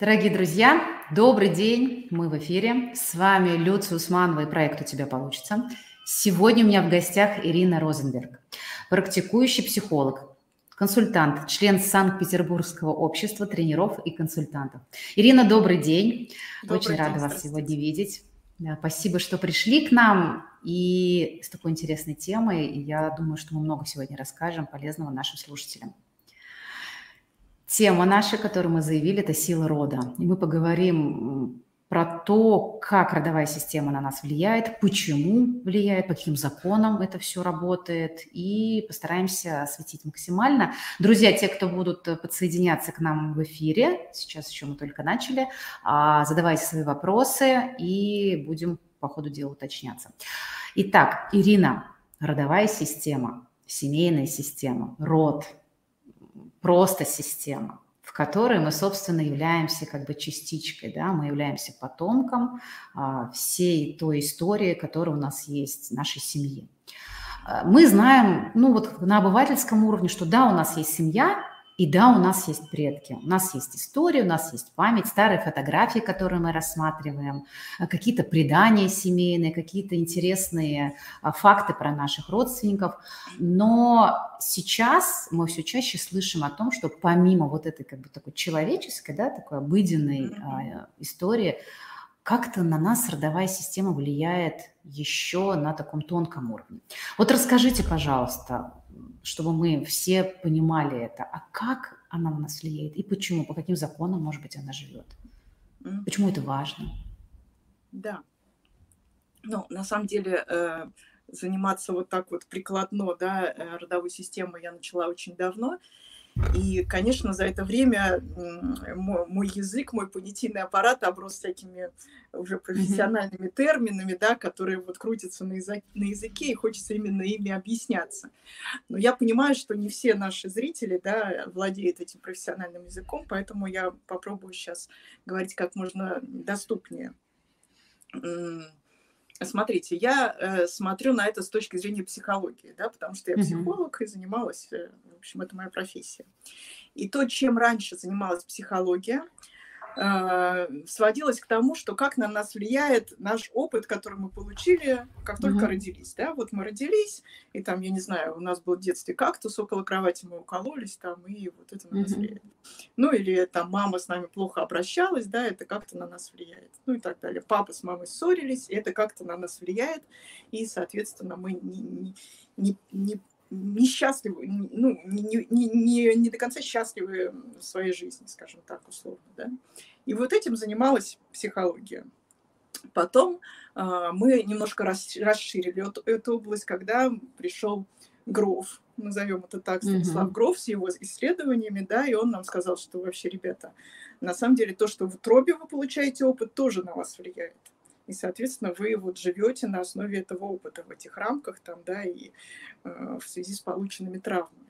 Дорогие друзья, добрый день, мы в эфире. С вами Люция Усманова и проект «У тебя получится». Сегодня у меня в гостях Ирина Розенберг, практикующий психолог, консультант, член Санкт-Петербургского общества тренеров и консультантов. Ирина, добрый день. Добрый Очень день, рада вас сегодня видеть. Спасибо, что пришли к нам и с такой интересной темой. Я думаю, что мы много сегодня расскажем полезного нашим слушателям. Тема наша, которую мы заявили, это сила рода. И мы поговорим про то, как родовая система на нас влияет, почему влияет, по каким законам это все работает, и постараемся осветить максимально. Друзья, те, кто будут подсоединяться к нам в эфире, сейчас еще мы только начали, а, задавайте свои вопросы, и будем по ходу дела уточняться. Итак, Ирина, родовая система, семейная система, род – просто система, в которой мы, собственно, являемся как бы частичкой, да, мы являемся потомком а, всей той истории, которая у нас есть, нашей семьи. А, мы знаем, ну вот на обывательском уровне, что да, у нас есть семья, и да, у нас есть предки, у нас есть история, у нас есть память, старые фотографии, которые мы рассматриваем, э, какие-то предания семейные, какие-то интересные а, факты про наших родственников. Но сейчас мы все чаще слышим о том, что помимо вот этой как бы такой человеческой, да, такой обыденной mm-hmm. истории, как-то на нас родовая система влияет еще на таком тонком уровне. Вот расскажите, пожалуйста, чтобы мы все понимали это. А как она на нас влияет и почему, по каким законам, может быть, она живет? Почему это важно? Да. Ну, на самом деле, э, заниматься вот так вот прикладно, да, э, родовой системой я начала очень давно. И, конечно, за это время мой, язык, мой понятийный аппарат оброс всякими уже профессиональными mm-hmm. терминами, да, которые вот крутятся на, язык, на языке, и хочется именно ими объясняться. Но я понимаю, что не все наши зрители да, владеют этим профессиональным языком, поэтому я попробую сейчас говорить как можно доступнее. Смотрите, я э, смотрю на это с точки зрения психологии, да, потому что я психолог и занималась, э, в общем, это моя профессия. И то, чем раньше занималась психология, сводилось к тому, что как на нас влияет наш опыт, который мы получили, как только mm-hmm. родились. Да? Вот мы родились, и там, я не знаю, у нас был в детстве кактус около кровати, мы укололись там, и вот это на нас mm-hmm. влияет. Ну, или там мама с нами плохо обращалась, да, это как-то на нас влияет. Ну и так далее. Папа с мамой ссорились, это как-то на нас влияет, и, соответственно, мы не, не, не несчастливы, ну, не, не, не, не до конца счастливы в своей жизни, скажем так, условно, да. И вот этим занималась психология. Потом э, мы немножко расширили эту, эту область, когда пришел Гров, назовем это так, Станислав mm-hmm. Гров с его исследованиями, да, и он нам сказал, что вообще, ребята, на самом деле то, что в утробе вы получаете опыт, тоже на вас влияет. И, соответственно, вы вот живете на основе этого опыта в этих рамках там, да, и э, в связи с полученными травмами.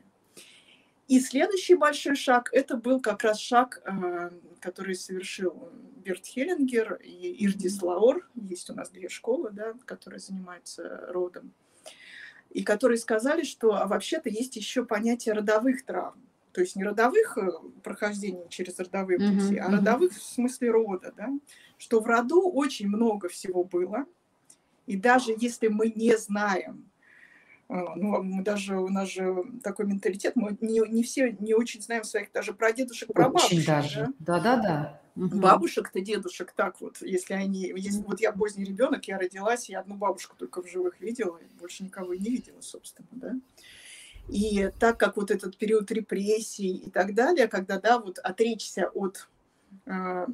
И следующий большой шаг, это был как раз шаг, э, который совершил Берт Хеллингер и Ирдис Лаор. Есть у нас две школы, да, которые занимаются родом. И которые сказали, что а вообще-то есть еще понятие родовых травм. То есть не родовых э, прохождений через родовые пути, mm-hmm. а родовых в смысле рода, да что в роду очень много всего было, и даже если мы не знаем, а, ну, мы даже, у нас же такой менталитет, мы не, не все не очень знаем своих даже прадедушек, прабабушек. Очень даже, да-да-да. Угу. Бабушек-то, дедушек, так вот, если они, если, вот я поздний ребенок, я родилась, я одну бабушку только в живых видела, больше никого и не видела, собственно, да. И так как вот этот период репрессий и так далее, когда, да, вот отречься от а,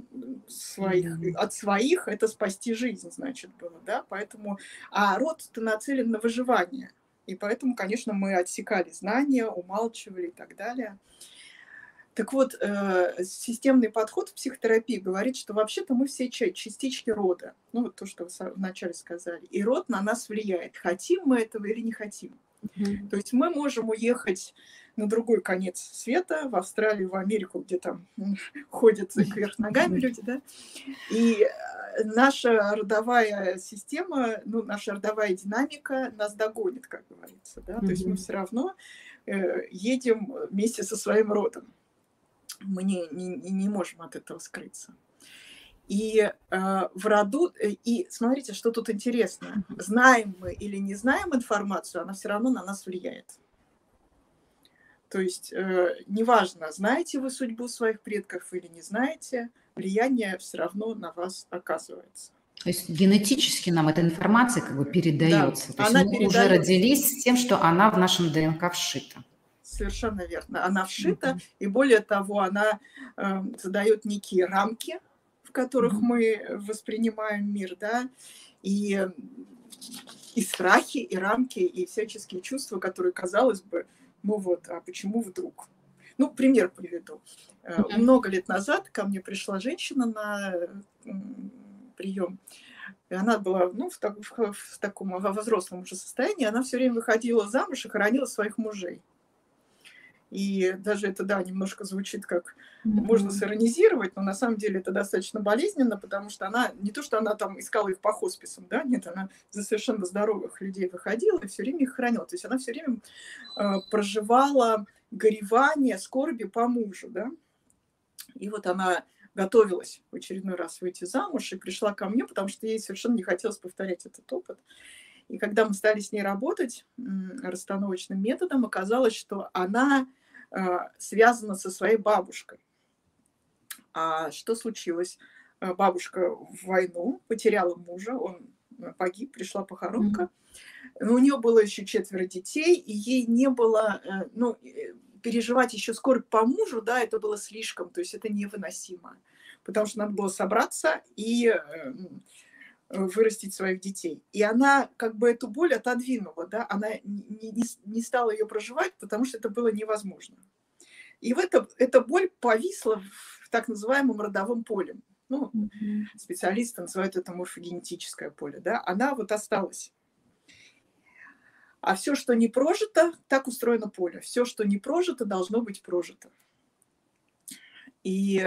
своих, от своих, это спасти жизнь, значит, было, да, поэтому, а род-то нацелен на выживание, и поэтому, конечно, мы отсекали знания, умалчивали и так далее. Так вот, э, системный подход в психотерапии говорит, что вообще-то мы все частички рода. Ну, вот то, что вы вначале сказали. И род на нас влияет, хотим мы этого или не хотим. Mm-hmm. То есть мы можем уехать на другой конец света, в Австралию, в Америку, где там ходят кверх ногами люди, да, и э, наша родовая система, ну, наша родовая динамика нас догонит, как говорится, да, то есть мы все равно э, едем вместе со своим родом. Мы не, не, не можем от этого скрыться. И э, в роду, э, и смотрите, что тут интересно. Знаем мы или не знаем информацию, она все равно на нас влияет. То есть э, неважно, знаете вы судьбу своих предков или не знаете, влияние все равно на вас оказывается. То есть генетически нам эта информация как бы передается. Да, То есть мы передает... уже родились с тем, что она в нашем ДНК вшита. Совершенно верно. Она вшита, mm-hmm. и более того, она э, задает некие рамки, в которых mm-hmm. мы воспринимаем мир, да, и, и страхи, и рамки, и всяческие чувства, которые, казалось бы, ну вот, а почему вдруг? Ну, пример приведу. Mm-hmm. Много лет назад ко мне пришла женщина на прием. И она была ну, в, так, в, в таком во взрослом уже состоянии. Она все время выходила замуж и хоронила своих мужей. И даже это, да, немножко звучит как mm-hmm. можно сиронизировать, но на самом деле это достаточно болезненно, потому что она, не то, что она там искала их по хосписам, да, нет, она за совершенно здоровых людей выходила и все время их хранила. То есть она все время э, проживала горевание, скорби по мужу, да. И вот она готовилась в очередной раз выйти замуж и пришла ко мне, потому что ей совершенно не хотелось повторять этот опыт. И когда мы стали с ней работать расстановочным методом, оказалось, что она связана со своей бабушкой. А что случилось? А, бабушка в войну потеряла мужа, он а, погиб, пришла похоронка. Но у нее было еще четверо детей, и ей не было, э, ну, э, переживать еще скорбь по мужу, да, это было слишком, то есть это невыносимо, потому что надо было собраться и вырастить своих детей. И она как бы эту боль отодвинула, да, она не, не, не стала ее проживать, потому что это было невозможно. И в это, эта боль повисла в так называемом родовом поле. Ну, специалисты называют это морфогенетическое поле, да, она вот осталась. А все, что не прожито, так устроено поле. Все, что не прожито, должно быть прожито. И,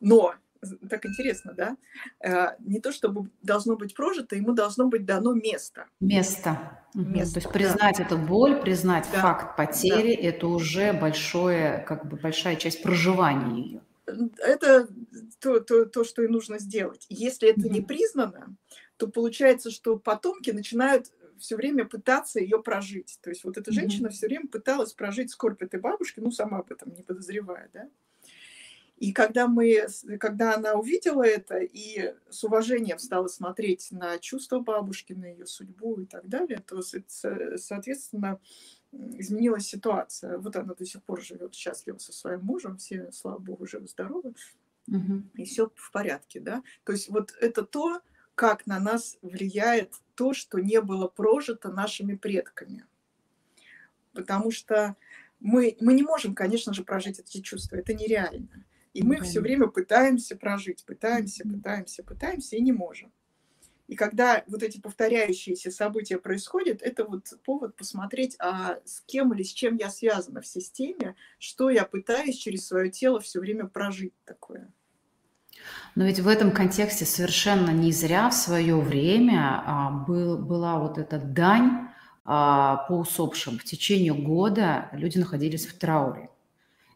но так интересно, да? Э, не то, чтобы должно быть прожито, ему должно быть дано место. Место. место то есть признать да. эту боль, признать да. факт потери, да. это уже большое, как бы большая часть проживания ее. Это то, то, то, что и нужно сделать. Если это mm-hmm. не признано, то получается, что потомки начинают все время пытаться ее прожить. То есть вот эта женщина mm-hmm. все время пыталась прожить скорбь этой бабушки, ну, сама об этом не подозревая, да. И когда, мы, когда она увидела это и с уважением стала смотреть на чувства бабушки, на ее судьбу и так далее, то, соответственно, изменилась ситуация. Вот она до сих пор живет счастливо со своим мужем, все, слава богу, живы-здоровы, угу. и все в порядке, да. То есть вот это то, как на нас влияет то, что не было прожито нашими предками. Потому что мы, мы не можем, конечно же, прожить эти чувства, это нереально. И мы все время пытаемся прожить, пытаемся, пытаемся, пытаемся и не можем. И когда вот эти повторяющиеся события происходят, это вот повод посмотреть, а с кем или с чем я связана в системе, что я пытаюсь через свое тело все время прожить такое. Но ведь в этом контексте совершенно не зря в свое время а, был, была вот эта дань а, по усопшим. В течение года люди находились в трауре.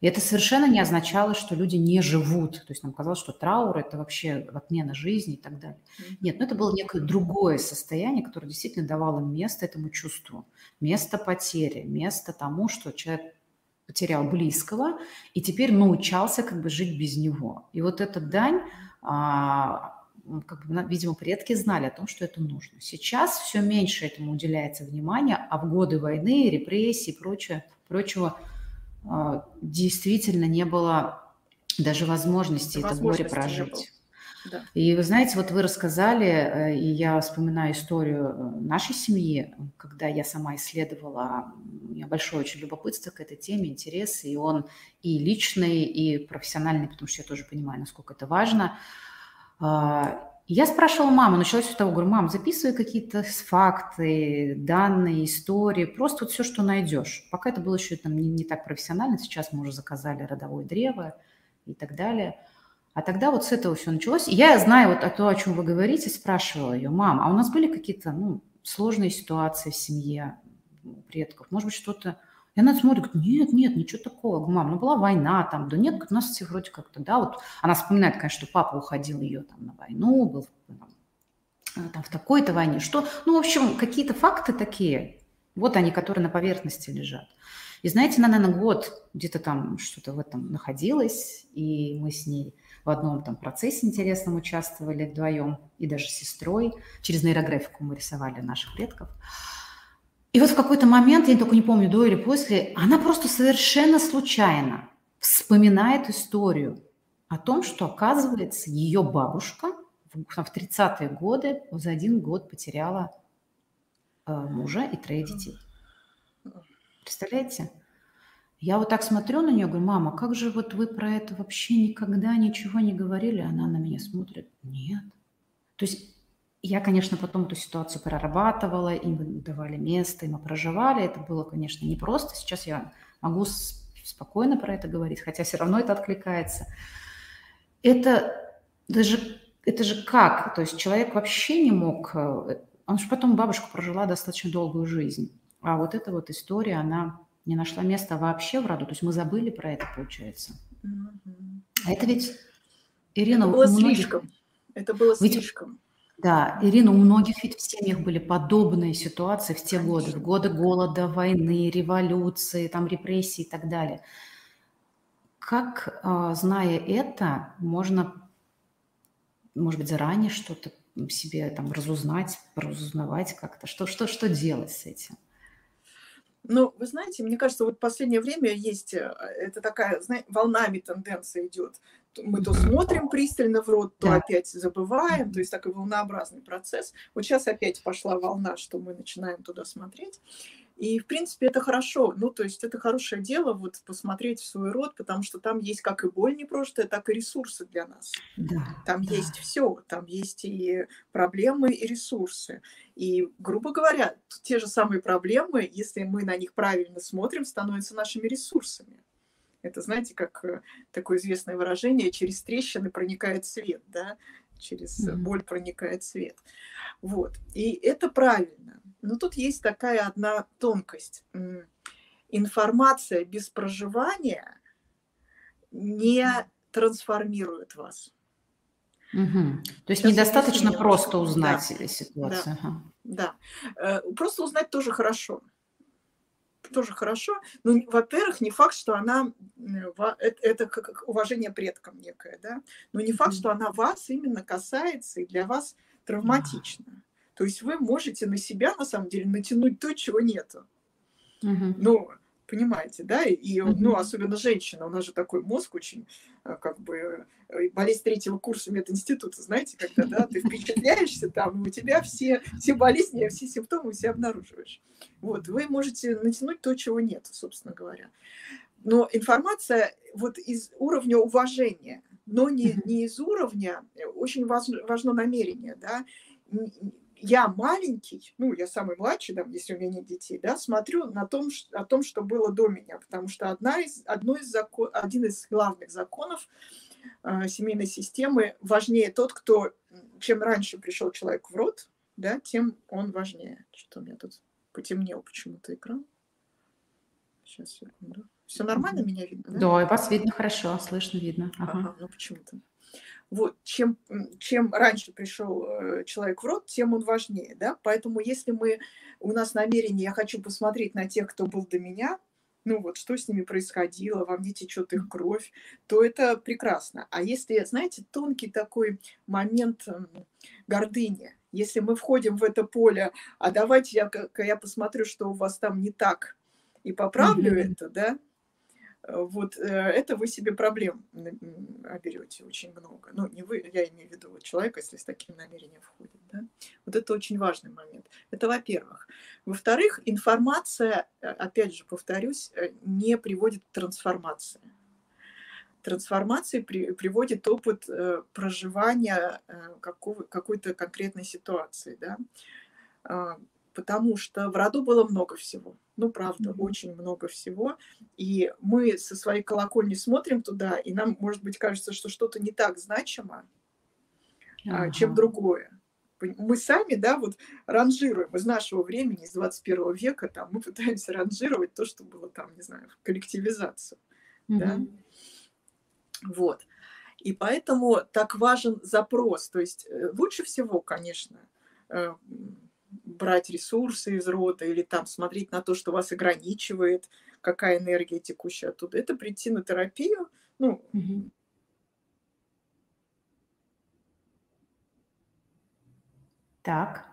И это совершенно не означало, что люди не живут. То есть нам казалось, что траур – это вообще отмена жизни и так далее. Нет, но это было некое другое состояние, которое действительно давало место этому чувству. Место потери, место тому, что человек потерял близкого и теперь научался как бы жить без него. И вот эта дань, а, как бы, видимо, предки знали о том, что это нужно. Сейчас все меньше этому уделяется внимания, а в годы войны, репрессий и прочее, прочего – а, действительно не было даже возможности это горе прожить. Да. И вы знаете, вот вы рассказали, э, и я вспоминаю историю э, нашей семьи, когда я сама исследовала, у меня большое очень любопытство к этой теме, интерес, и он и личный, и профессиональный, потому что я тоже понимаю, насколько это важно. Я спрашивала маму, началось с того, говорю, мам, записывай какие-то факты, данные, истории, просто вот все, что найдешь. Пока это было еще там, не, не так профессионально, сейчас мы уже заказали родовое древо и так далее. А тогда вот с этого все началось. Я знаю вот о том, о чем вы говорите, спрашивала ее, мам, а у нас были какие-то ну, сложные ситуации в семье предков? Может быть, что-то И она смотрит, говорит, нет, нет, ничего такого. Мам, ну была война там. Да нет, у нас все вроде как-то, да, вот. Она вспоминает, конечно, что папа уходил ее там на войну, был там, э, там в такой-то войне. Что, ну, в общем, какие-то факты такие, вот они, которые на поверхности лежат. И знаете, она, наверное, год где-то там что-то в этом находилась, и мы с ней в одном там процессе интересном участвовали вдвоем, и даже с сестрой. Через нейрографику мы рисовали наших предков. И вот в какой-то момент, я только не помню, до или после, она просто совершенно случайно вспоминает историю о том, что, оказывается, ее бабушка в 30-е годы за один год потеряла э, мужа и трое детей. Представляете? Я вот так смотрю на нее, говорю, мама, как же вот вы про это вообще никогда ничего не говорили? Она на меня смотрит, нет. То есть я, конечно, потом эту ситуацию прорабатывала, им давали место, и мы проживали. Это было, конечно, непросто. Сейчас я могу спокойно про это говорить, хотя все равно это откликается. Это даже это же как? То есть человек вообще не мог... Э, он же потом бабушка прожила достаточно долгую жизнь. А вот эта вот история, она не нашла места вообще в роду. То есть мы забыли про это, получается. А это ведь, Ирина... Это было многих... слишком. Это было ведь... слишком. Да, Ирина, у многих ведь в семьях были подобные ситуации в те годы, в годы голода, войны, революции, там репрессий и так далее. Как, а, зная это, можно, может быть, заранее что-то себе там разузнать, разузнавать как-то? Что, что, что делать с этим? Ну, вы знаете, мне кажется, вот в последнее время есть, э, это такая, знаете, волнами тенденция идет. Мы то смотрим пристально в рот, то да. опять забываем, то есть такой волнообразный процесс. Вот сейчас опять пошла волна, что мы начинаем туда смотреть. И, в принципе, это хорошо. Ну, то есть это хорошее дело вот посмотреть в свой род, потому что там есть как и боль непрожитая, так и ресурсы для нас. Да, там да. есть все. Там есть и проблемы, и ресурсы. И, грубо говоря, те же самые проблемы, если мы на них правильно смотрим, становятся нашими ресурсами. Это, знаете, как э, такое известное выражение, через трещины проникает свет, да, через mm-hmm. боль проникает свет. Вот. И это правильно. Но тут есть такая одна тонкость. Информация без проживания не трансформирует вас. Угу. То есть Сейчас недостаточно просто узнать да. ситуацию. Да. Ага. да. Э, просто узнать тоже хорошо. Тоже хорошо. Ну, во-первых, не факт, что она э, это как уважение предкам некое, да. Но не факт, что она вас именно касается и для вас травматична. То есть вы можете на себя, на самом деле, натянуть то, чего нету. Угу. Ну, понимаете, да? И, ну, особенно женщина, у нас же такой мозг очень, э, как бы, э, болезнь третьего курса мединститута, знаете, когда, да, ты впечатляешься там, у тебя все, все болезни, все симптомы все обнаруживаешь. Вот, вы можете натянуть то, чего нет, собственно говоря. Но информация вот из уровня уважения, но не, не из уровня, э, очень важно, важно намерение, да, я маленький, ну, я самый младший, да, если у меня нет детей, да, смотрю на том, о том, что было до меня, потому что одна из, одно из закон, один из главных законов э, семейной системы важнее тот, кто, чем раньше пришел человек в род, да, тем он важнее. Что у меня тут потемнел почему-то экран. Сейчас, секунду. Все нормально меня видно, да? Да, вас видно хорошо, слышно, видно. Ага, ага ну почему-то. Вот, чем, чем раньше пришел э, человек в род, тем он важнее, да, поэтому если мы, у нас намерение, я хочу посмотреть на тех, кто был до меня, ну вот, что с ними происходило, во мне течет их кровь, то это прекрасно. А если, знаете, тонкий такой момент гордыни, если мы входим в это поле, а давайте я, я посмотрю, что у вас там не так, и поправлю mm-hmm. это, да, вот э, это вы себе проблем оберете очень много. Ну, не вы, я имею в виду вот человека, если с таким намерением входит. Да? Вот это очень важный момент. Это во-первых. Во-вторых, информация, э, опять же повторюсь, э, не приводит к трансформации. Трансформации при, приводит опыт проживания какого, какой-то конкретной ситуации. Да? Потому что в роду было много всего. Ну, правда, mm-hmm. очень много всего. И мы со своей колокольни смотрим туда, и нам, может быть, кажется, что что-то не так значимо, uh-huh. чем другое. Мы сами, да, вот ранжируем из нашего времени, из 21 века, там, мы пытаемся ранжировать то, что было там, не знаю, коллективизацию, mm-hmm. да. Вот. И поэтому так важен запрос. То есть э, лучше всего, конечно, э, брать ресурсы из рода или там смотреть на то, что вас ограничивает, какая энергия текущая оттуда. Это прийти на терапию, ну, угу. Так.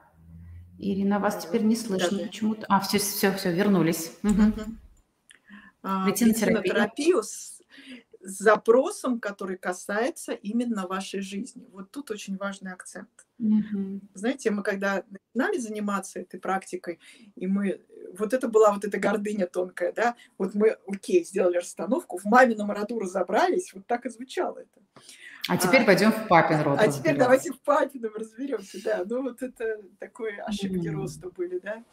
Ирина, вас теперь не слышно да, почему-то. А, все, все, все, вернулись. Угу. А, прийти на терапию. на терапию с, с запросом, который касается именно вашей жизни. Вот тут очень важный акцент. Угу. Знаете, мы когда начинали заниматься этой практикой, и мы вот это была вот эта гордыня тонкая, да, вот мы, окей, сделали расстановку, в мамином роду разобрались, вот так и звучало это. А теперь а, пойдем в папин род. А теперь давайте в папином разберемся, да. Ну вот это такой ошибки mm. роста были, да.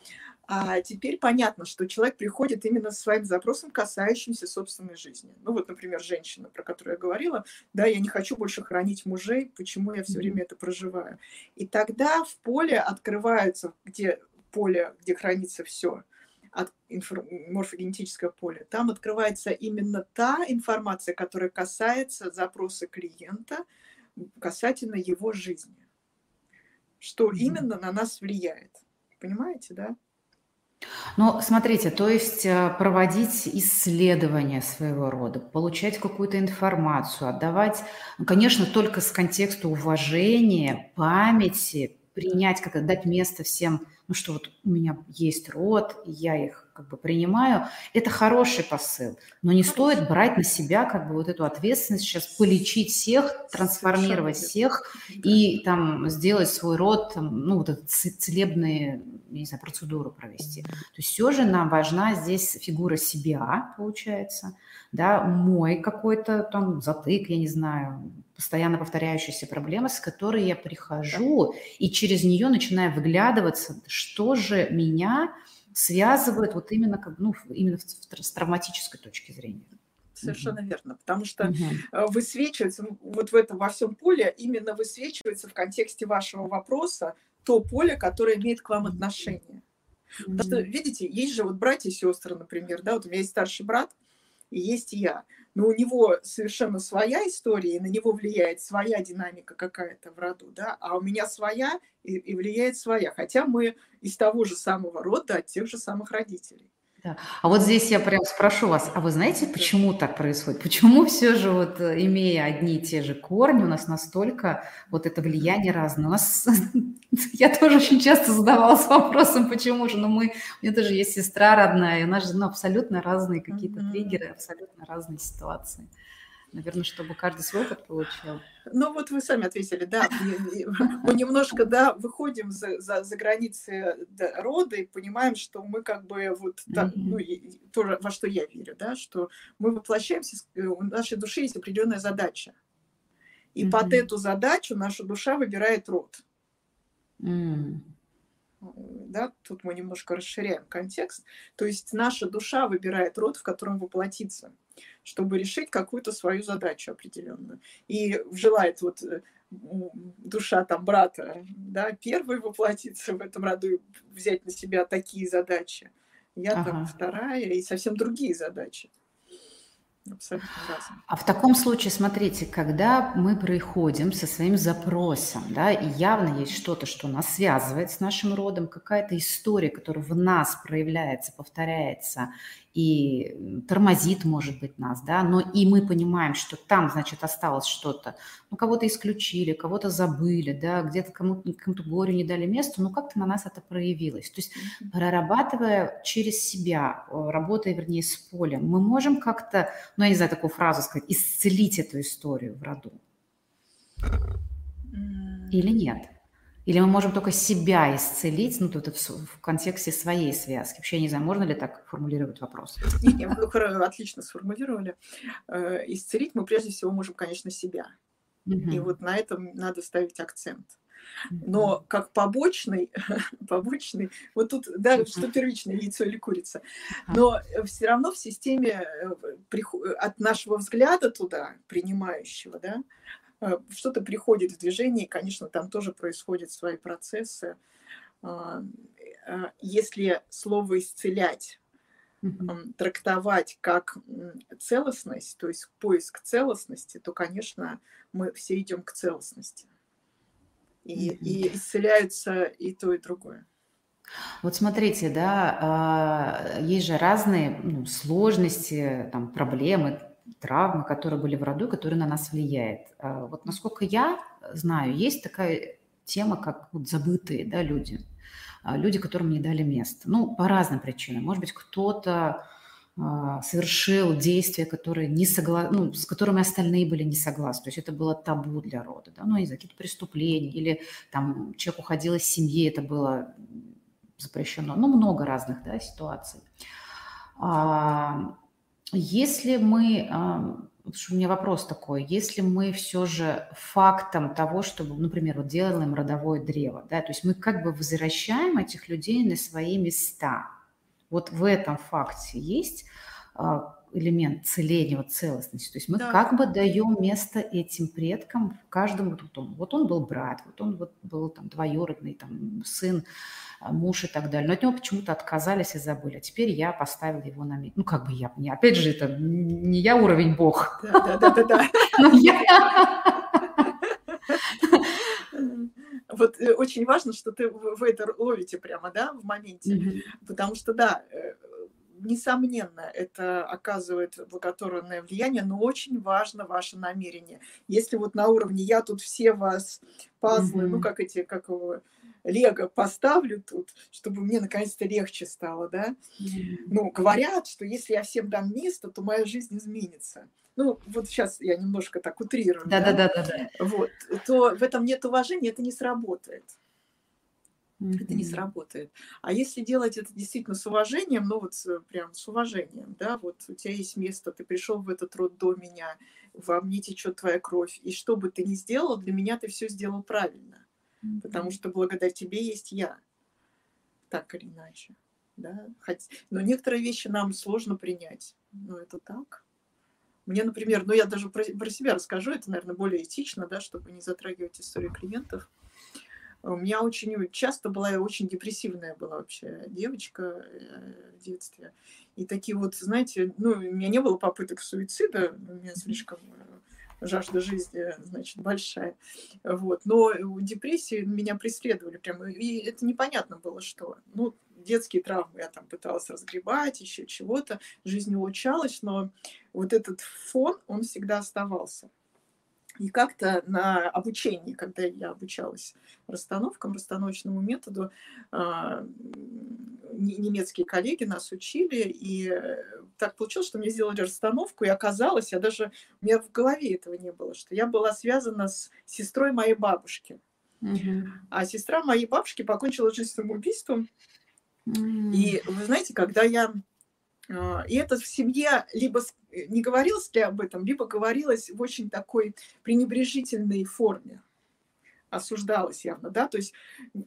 А теперь понятно, что человек приходит именно со своим запросом, касающимся собственной жизни. Ну вот, например, женщина, про которую я говорила, да, я не хочу больше хранить мужей, почему я все время это проживаю. И тогда в поле открываются, где поле, где хранится все, от морфогенетическое поле, там открывается именно та информация, которая касается запроса клиента касательно его жизни. Что именно на нас влияет. Понимаете, да? Ну, смотрите, то есть э, проводить исследования своего рода, получать какую-то информацию, отдавать, ну, конечно, только с контекста уважения, памяти, принять, как дать место всем ну что вот у меня есть род, я их как бы принимаю, это хороший посыл. Но не стоит брать на себя как бы вот эту ответственность сейчас полечить всех, трансформировать всех и там сделать свой род, там, ну вот эту целебные, не знаю, процедуру провести. То есть все же нам важна здесь фигура себя, получается, да, мой какой-то там затык, я не знаю, постоянно повторяющаяся проблема, с которой я прихожу, и через нее начинаю выглядываться, что же меня связывает вот именно, как, ну, именно с травматической точки зрения. Совершенно угу. верно, потому что угу. высвечивается вот в этом во всем поле именно высвечивается в контексте вашего вопроса то поле, которое имеет к вам отношение. Угу. Потому что, видите, есть же вот братья и сестры, например, да, вот у меня есть старший брат, и есть я но у него совершенно своя история, и на него влияет своя динамика какая-то в роду, да, а у меня своя и, и влияет своя, хотя мы из того же самого рода, от тех же самых родителей. Да. А вот здесь я прям спрошу вас, а вы знаете, почему так происходит? Почему все же вот, э, имея одни и те же корни, у нас настолько вот это влияние разное? У нас, я тоже очень часто задавалась вопросом, почему же, но мы, у меня тоже есть сестра родная, и у нас же ну, абсолютно разные какие-то триггеры, абсолютно разные ситуации наверное, чтобы каждый свой опыт получил. Ну вот вы сами ответили, да, мы немножко, да, выходим за, за, за границы да, рода и понимаем, что мы как бы вот, да, ну, то, во что я верю, да, что мы воплощаемся, э, у нашей души есть определенная задача. И mm-hmm. под эту задачу наша душа выбирает род. Mm. Да, тут мы немножко расширяем контекст. То есть наша душа выбирает род, в котором воплотиться чтобы решить какую-то свою задачу определенную. И желает вот э, душа там брата, да, первый воплотиться в этом роду и взять на себя такие задачи. Я ага. там вторая и совсем другие задачи. Абсолютно разные. А в таком случае, смотрите, когда мы приходим со своим запросом, да, и явно есть что-то, что нас связывает с нашим родом, какая-то история, которая в нас проявляется, повторяется, и тормозит, может быть, нас, да, но и мы понимаем, что там, значит, осталось что-то, ну, кого-то исключили, кого-то забыли, да, где-то кому-то, кому-то горю не дали место, ну, как-то на нас это проявилось. То есть, прорабатывая через себя, работая, вернее, с полем, мы можем как-то, ну, я не знаю такую фразу сказать, исцелить эту историю в роду. Или нет? Или мы можем только себя исцелить, ну, тут в, в контексте своей связки? Вообще, я не знаю, можно ли так формулировать вопрос? Вы отлично сформулировали. Э, исцелить мы прежде всего можем, конечно, себя. И вот на этом надо ставить акцент. Но как побочный, побочный, вот тут, да, что первичное, яйцо или курица, но все равно в системе э, от нашего взгляда туда, принимающего, да, э, что-то приходит в движение, и, конечно, там тоже происходят свои процессы. А, э, если слово «исцелять» mm-hmm. трактовать как целостность, то есть поиск целостности, то, конечно, мы все идем к целостности. И, и исцеляются и то, и другое. Вот смотрите, да, а, есть же разные ну, сложности, там, проблемы, травмы, которые были в роду, которые на нас влияют. А вот насколько я знаю, есть такая тема, как вот забытые да, люди, а, люди, которым не дали место. Ну, по разным причинам. Может быть, кто-то совершил действия, которые не согла... ну, с которыми остальные были не согласны. То есть это было табу для рода, да, ну, из-за каких-то преступлений, или там человек уходил из семьи, это было запрещено. Ну, много разных да, ситуаций. А, если мы, а, у меня вопрос такой, если мы все же фактом того, чтобы, например, вот делаем родовое древо, да, то есть мы как бы возвращаем этих людей на свои места. Вот в этом факте есть а, элемент целения, вот целостности. То есть мы да. как бы даем место этим предкам в каждом вот он, вот он был брат, вот он вот был там двоюродный там сын, а, муж и так далее. Но от него почему-то отказались и забыли. А теперь я поставила его на место. Ну как бы я, не, опять же это не я уровень бог. Да, да, да, да. Вот э, очень важно, что ты в это ловите прямо, да, в моменте. Потому что, да, э, несомненно, это оказывает благотворное влияние, но очень важно ваше намерение. Если вот на уровне я тут все вас пазлы, mm-hmm. ну как эти, как его, лего поставлю тут, чтобы мне наконец-то легче стало, да. Ну, говорят, что если я всем дам место, то моя жизнь изменится. Ну, вот сейчас я немножко так утрирую. Да-да-да. Вот, то в этом нет уважения, это не сработает mm-hmm. это не сработает. А если делать это действительно с уважением, ну вот прям с уважением, да, вот у тебя есть место, ты пришел в этот род до меня, во мне течет твоя кровь, и что бы ты ни сделал, для меня ты все сделал правильно, mm-hmm. потому что благодаря тебе есть я, так или иначе, да. Хоть... Но некоторые вещи нам сложно принять, но это так. Мне, например, ну я даже про, про себя расскажу, это, наверное, более этично, да, чтобы не затрагивать историю клиентов. У меня очень часто была, я очень депрессивная была вообще девочка э, в детстве. И такие вот, знаете, ну, у меня не было попыток суицида, у меня слишком э, жажда жизни, значит, большая. Вот. Но депрессии меня преследовали прямо. И это непонятно было, что. Ну, детские травмы я там пыталась разгребать, еще чего-то. Жизнь улучшалась, но вот этот фон, он всегда оставался. И как-то на обучении, когда я обучалась расстановкам, расстановочному методу, а, немецкие коллеги нас учили, и так получилось, что мне сделали расстановку, и оказалось, я даже, у меня в голове этого не было, что я была связана с сестрой моей бабушки. Угу. А сестра моей бабушки покончила жизнь самоубийством. Угу. И вы знаете, когда я а, и это в семье либо э, не говорилось ли об этом, либо говорилось в очень такой пренебрежительной форме. Осуждалось явно, да, то есть э,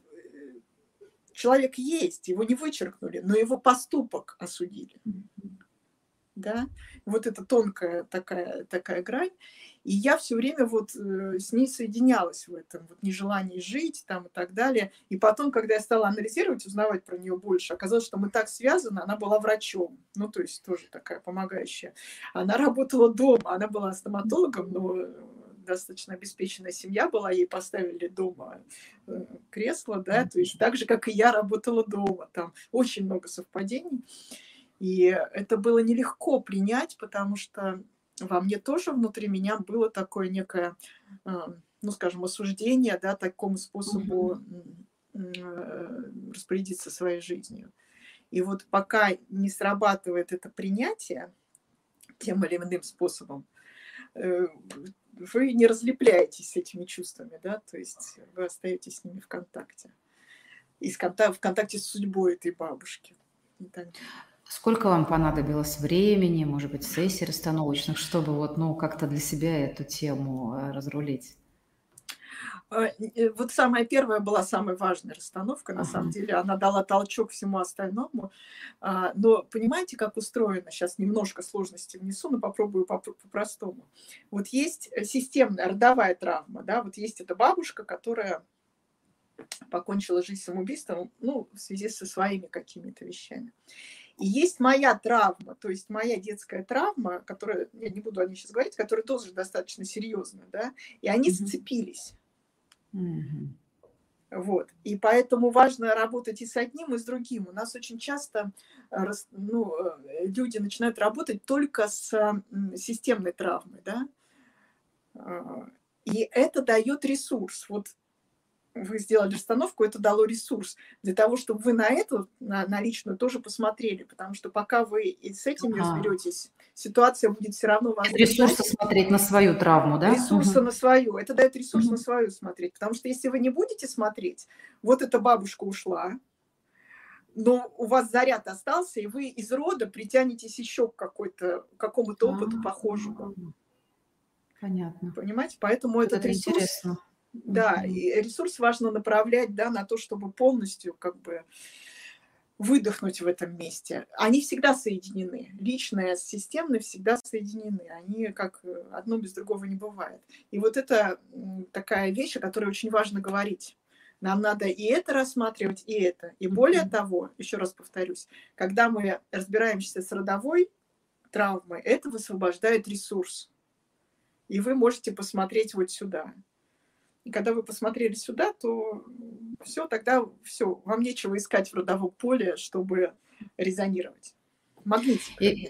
человек есть, его не вычеркнули, но его поступок осудили. Да, вот это тонкая такая, такая грань. И я все время вот э, с ней соединялась в этом, вот нежелании жить там и так далее. И потом, когда я стала анализировать, узнавать про нее больше, оказалось, что мы так связаны, она была врачом, ну, то есть тоже такая помогающая. Она работала дома, она была стоматологом, но достаточно обеспеченная семья была, ей поставили дома э, кресло, да, то есть так же, как и я работала дома, там очень много совпадений. И это было нелегко принять, потому что во мне тоже внутри меня было такое некое, а, ну, скажем, осуждение, да, такому способу э, распорядиться своей жизнью. И вот пока не срабатывает это принятие тем или иным способом, э, вы не разлепляетесь с этими чувствами, да, то есть вы остаетесь с ними в контакте. И в контакте с судьбой этой бабушки. Сколько вам понадобилось времени, может быть, сессий расстановочных, чтобы вот, ну, как-то для себя эту тему э, разрулить? А, э, вот самая первая была самая важная расстановка, на самом деле. Она дала толчок всему остальному. А, но понимаете, как устроено? Сейчас немножко сложности внесу, но попробую по-простому. Вот есть системная родовая травма, да, вот есть эта бабушка, которая покончила жизнь самоубийством, ну, в связи со своими какими-то вещами. И есть моя травма, то есть моя детская травма, которая, я не буду о ней сейчас говорить, которая тоже достаточно серьезная, да, и они mm-hmm. сцепились. Вот. И поэтому важно работать и с одним, и с другим. У нас очень часто ну, э, люди начинают работать только с системной травмой, да, а, и это дает ресурс. Вот вы сделали расстановку, это дало ресурс для того, чтобы вы на эту, на, на личную тоже посмотрели, потому что пока вы и с этим не ага. разберетесь, ситуация будет все равно вас... Ресурсы смотреть на свою травму, да? Ресурсы угу. на свою. Это дает ресурс угу. на свою смотреть, потому что если вы не будете смотреть, вот эта бабушка ушла, но у вас заряд остался, и вы из рода притянетесь еще к какой-то, какому-то опыту А-а-а. похожему. Понятно. Понимаете? Поэтому вот этот ресурс... Интересно да, и ресурс важно направлять да, на то, чтобы полностью как бы выдохнуть в этом месте. Они всегда соединены. Личное с системной всегда соединены. Они как э, одно без другого не бывает. И вот это такая вещь, о которой очень важно говорить. Нам надо и это рассматривать, и это. И более того, еще раз повторюсь, когда мы разбираемся с родовой травмой, это высвобождает ресурс. И вы можете посмотреть вот сюда. И когда вы посмотрели сюда, то все, тогда все, вам нечего искать в родовом поле, чтобы резонировать. Магнитика. И,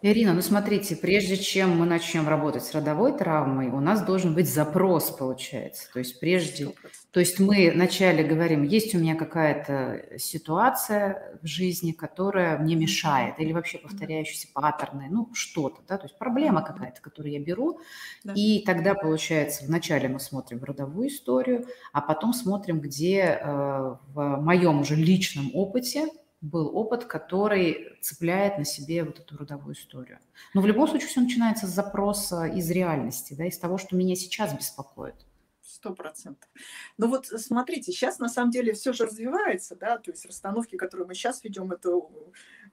Ирина, ну смотрите, прежде чем мы начнем работать с родовой травмой, у нас должен быть запрос, получается. То есть прежде, 100%. то есть мы вначале говорим, есть у меня какая-то ситуация в жизни, которая мне мешает, или вообще повторяющиеся паттерны, ну что-то, да, то есть проблема какая-то, которую я беру, да. и тогда получается вначале мы смотрим родовую историю, а потом смотрим, где э, в моем уже личном опыте был опыт, который цепляет на себе вот эту родовую историю. Но в любом случае все начинается с запроса из реальности, да, из того, что меня сейчас беспокоит. Сто процентов. Ну вот смотрите, сейчас на самом деле все же развивается, да, то есть расстановки, которые мы сейчас ведем, это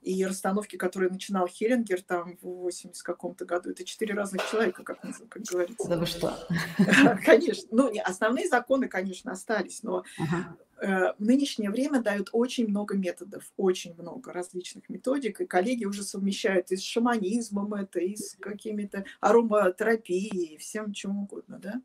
и расстановки, которые начинал Херингер там в 80 каком-то году, это четыре разных человека, как, как говорится. Да вы что? Конечно. Ну, основные законы, конечно, остались, но ага. Э, в нынешнее время дают очень много методов, очень много различных методик, и коллеги уже совмещают и с шаманизмом это, и с какими-то ароматерапией, всем чем угодно, да.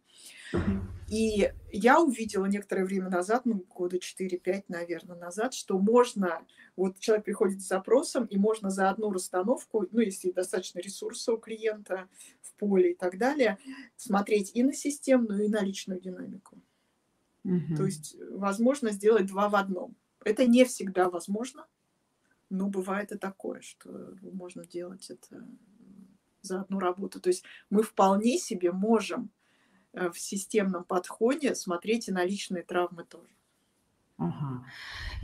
И я увидела некоторое время назад, ну, года 4-5, наверное, назад, что можно, вот человек приходит с запросом, и можно за одну расстановку, ну, если достаточно ресурса у клиента в поле и так далее, смотреть и на системную, и на личную динамику. Угу. То есть э, возможно сделать два в одном. Это не всегда возможно, но бывает и такое, что можно делать это за одну работу. То есть мы вполне себе можем э, в системном подходе смотреть и на личные травмы тоже. Ага.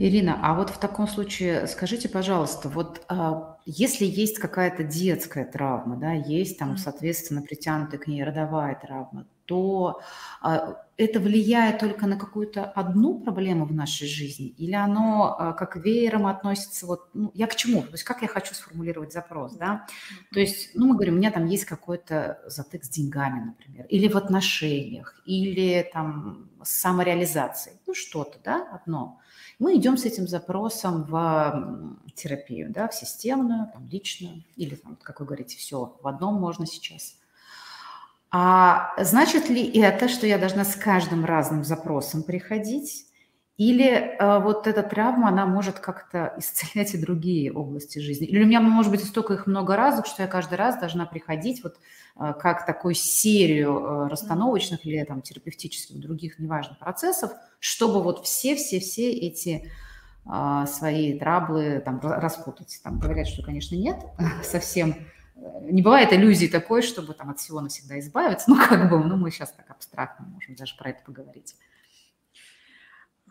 Ирина, а вот в таком случае скажите, пожалуйста, вот а, если есть какая-то детская травма, да, есть там, соответственно, притянутая к ней родовая травма, то а, это влияет только на какую-то одну проблему в нашей жизни, или оно а, как веером относится, вот, ну, я к чему, то есть как я хочу сформулировать запрос, да, то есть, ну, мы говорим, у меня там есть какой-то затык с деньгами, например, или в отношениях, или там с самореализацией, ну, что-то, да, одно. Мы идем с этим запросом в терапию, да, в системную, там, личную, или, там, как вы говорите, все в одном можно сейчас – а значит ли это, что я должна с каждым разным запросом приходить? Или э, вот эта травма, она может как-то исцелять и другие области жизни? Или у меня может быть столько их много разок, что я каждый раз должна приходить вот э, как такую серию э, расстановочных или там терапевтических других, неважно, процессов, чтобы вот все-все-все эти э, свои траблы там распутать. Там говорят, что, конечно, нет совсем не бывает иллюзии такой, чтобы там от всего навсегда избавиться. Ну, как бы, ну, мы сейчас так абстрактно можем даже про это поговорить.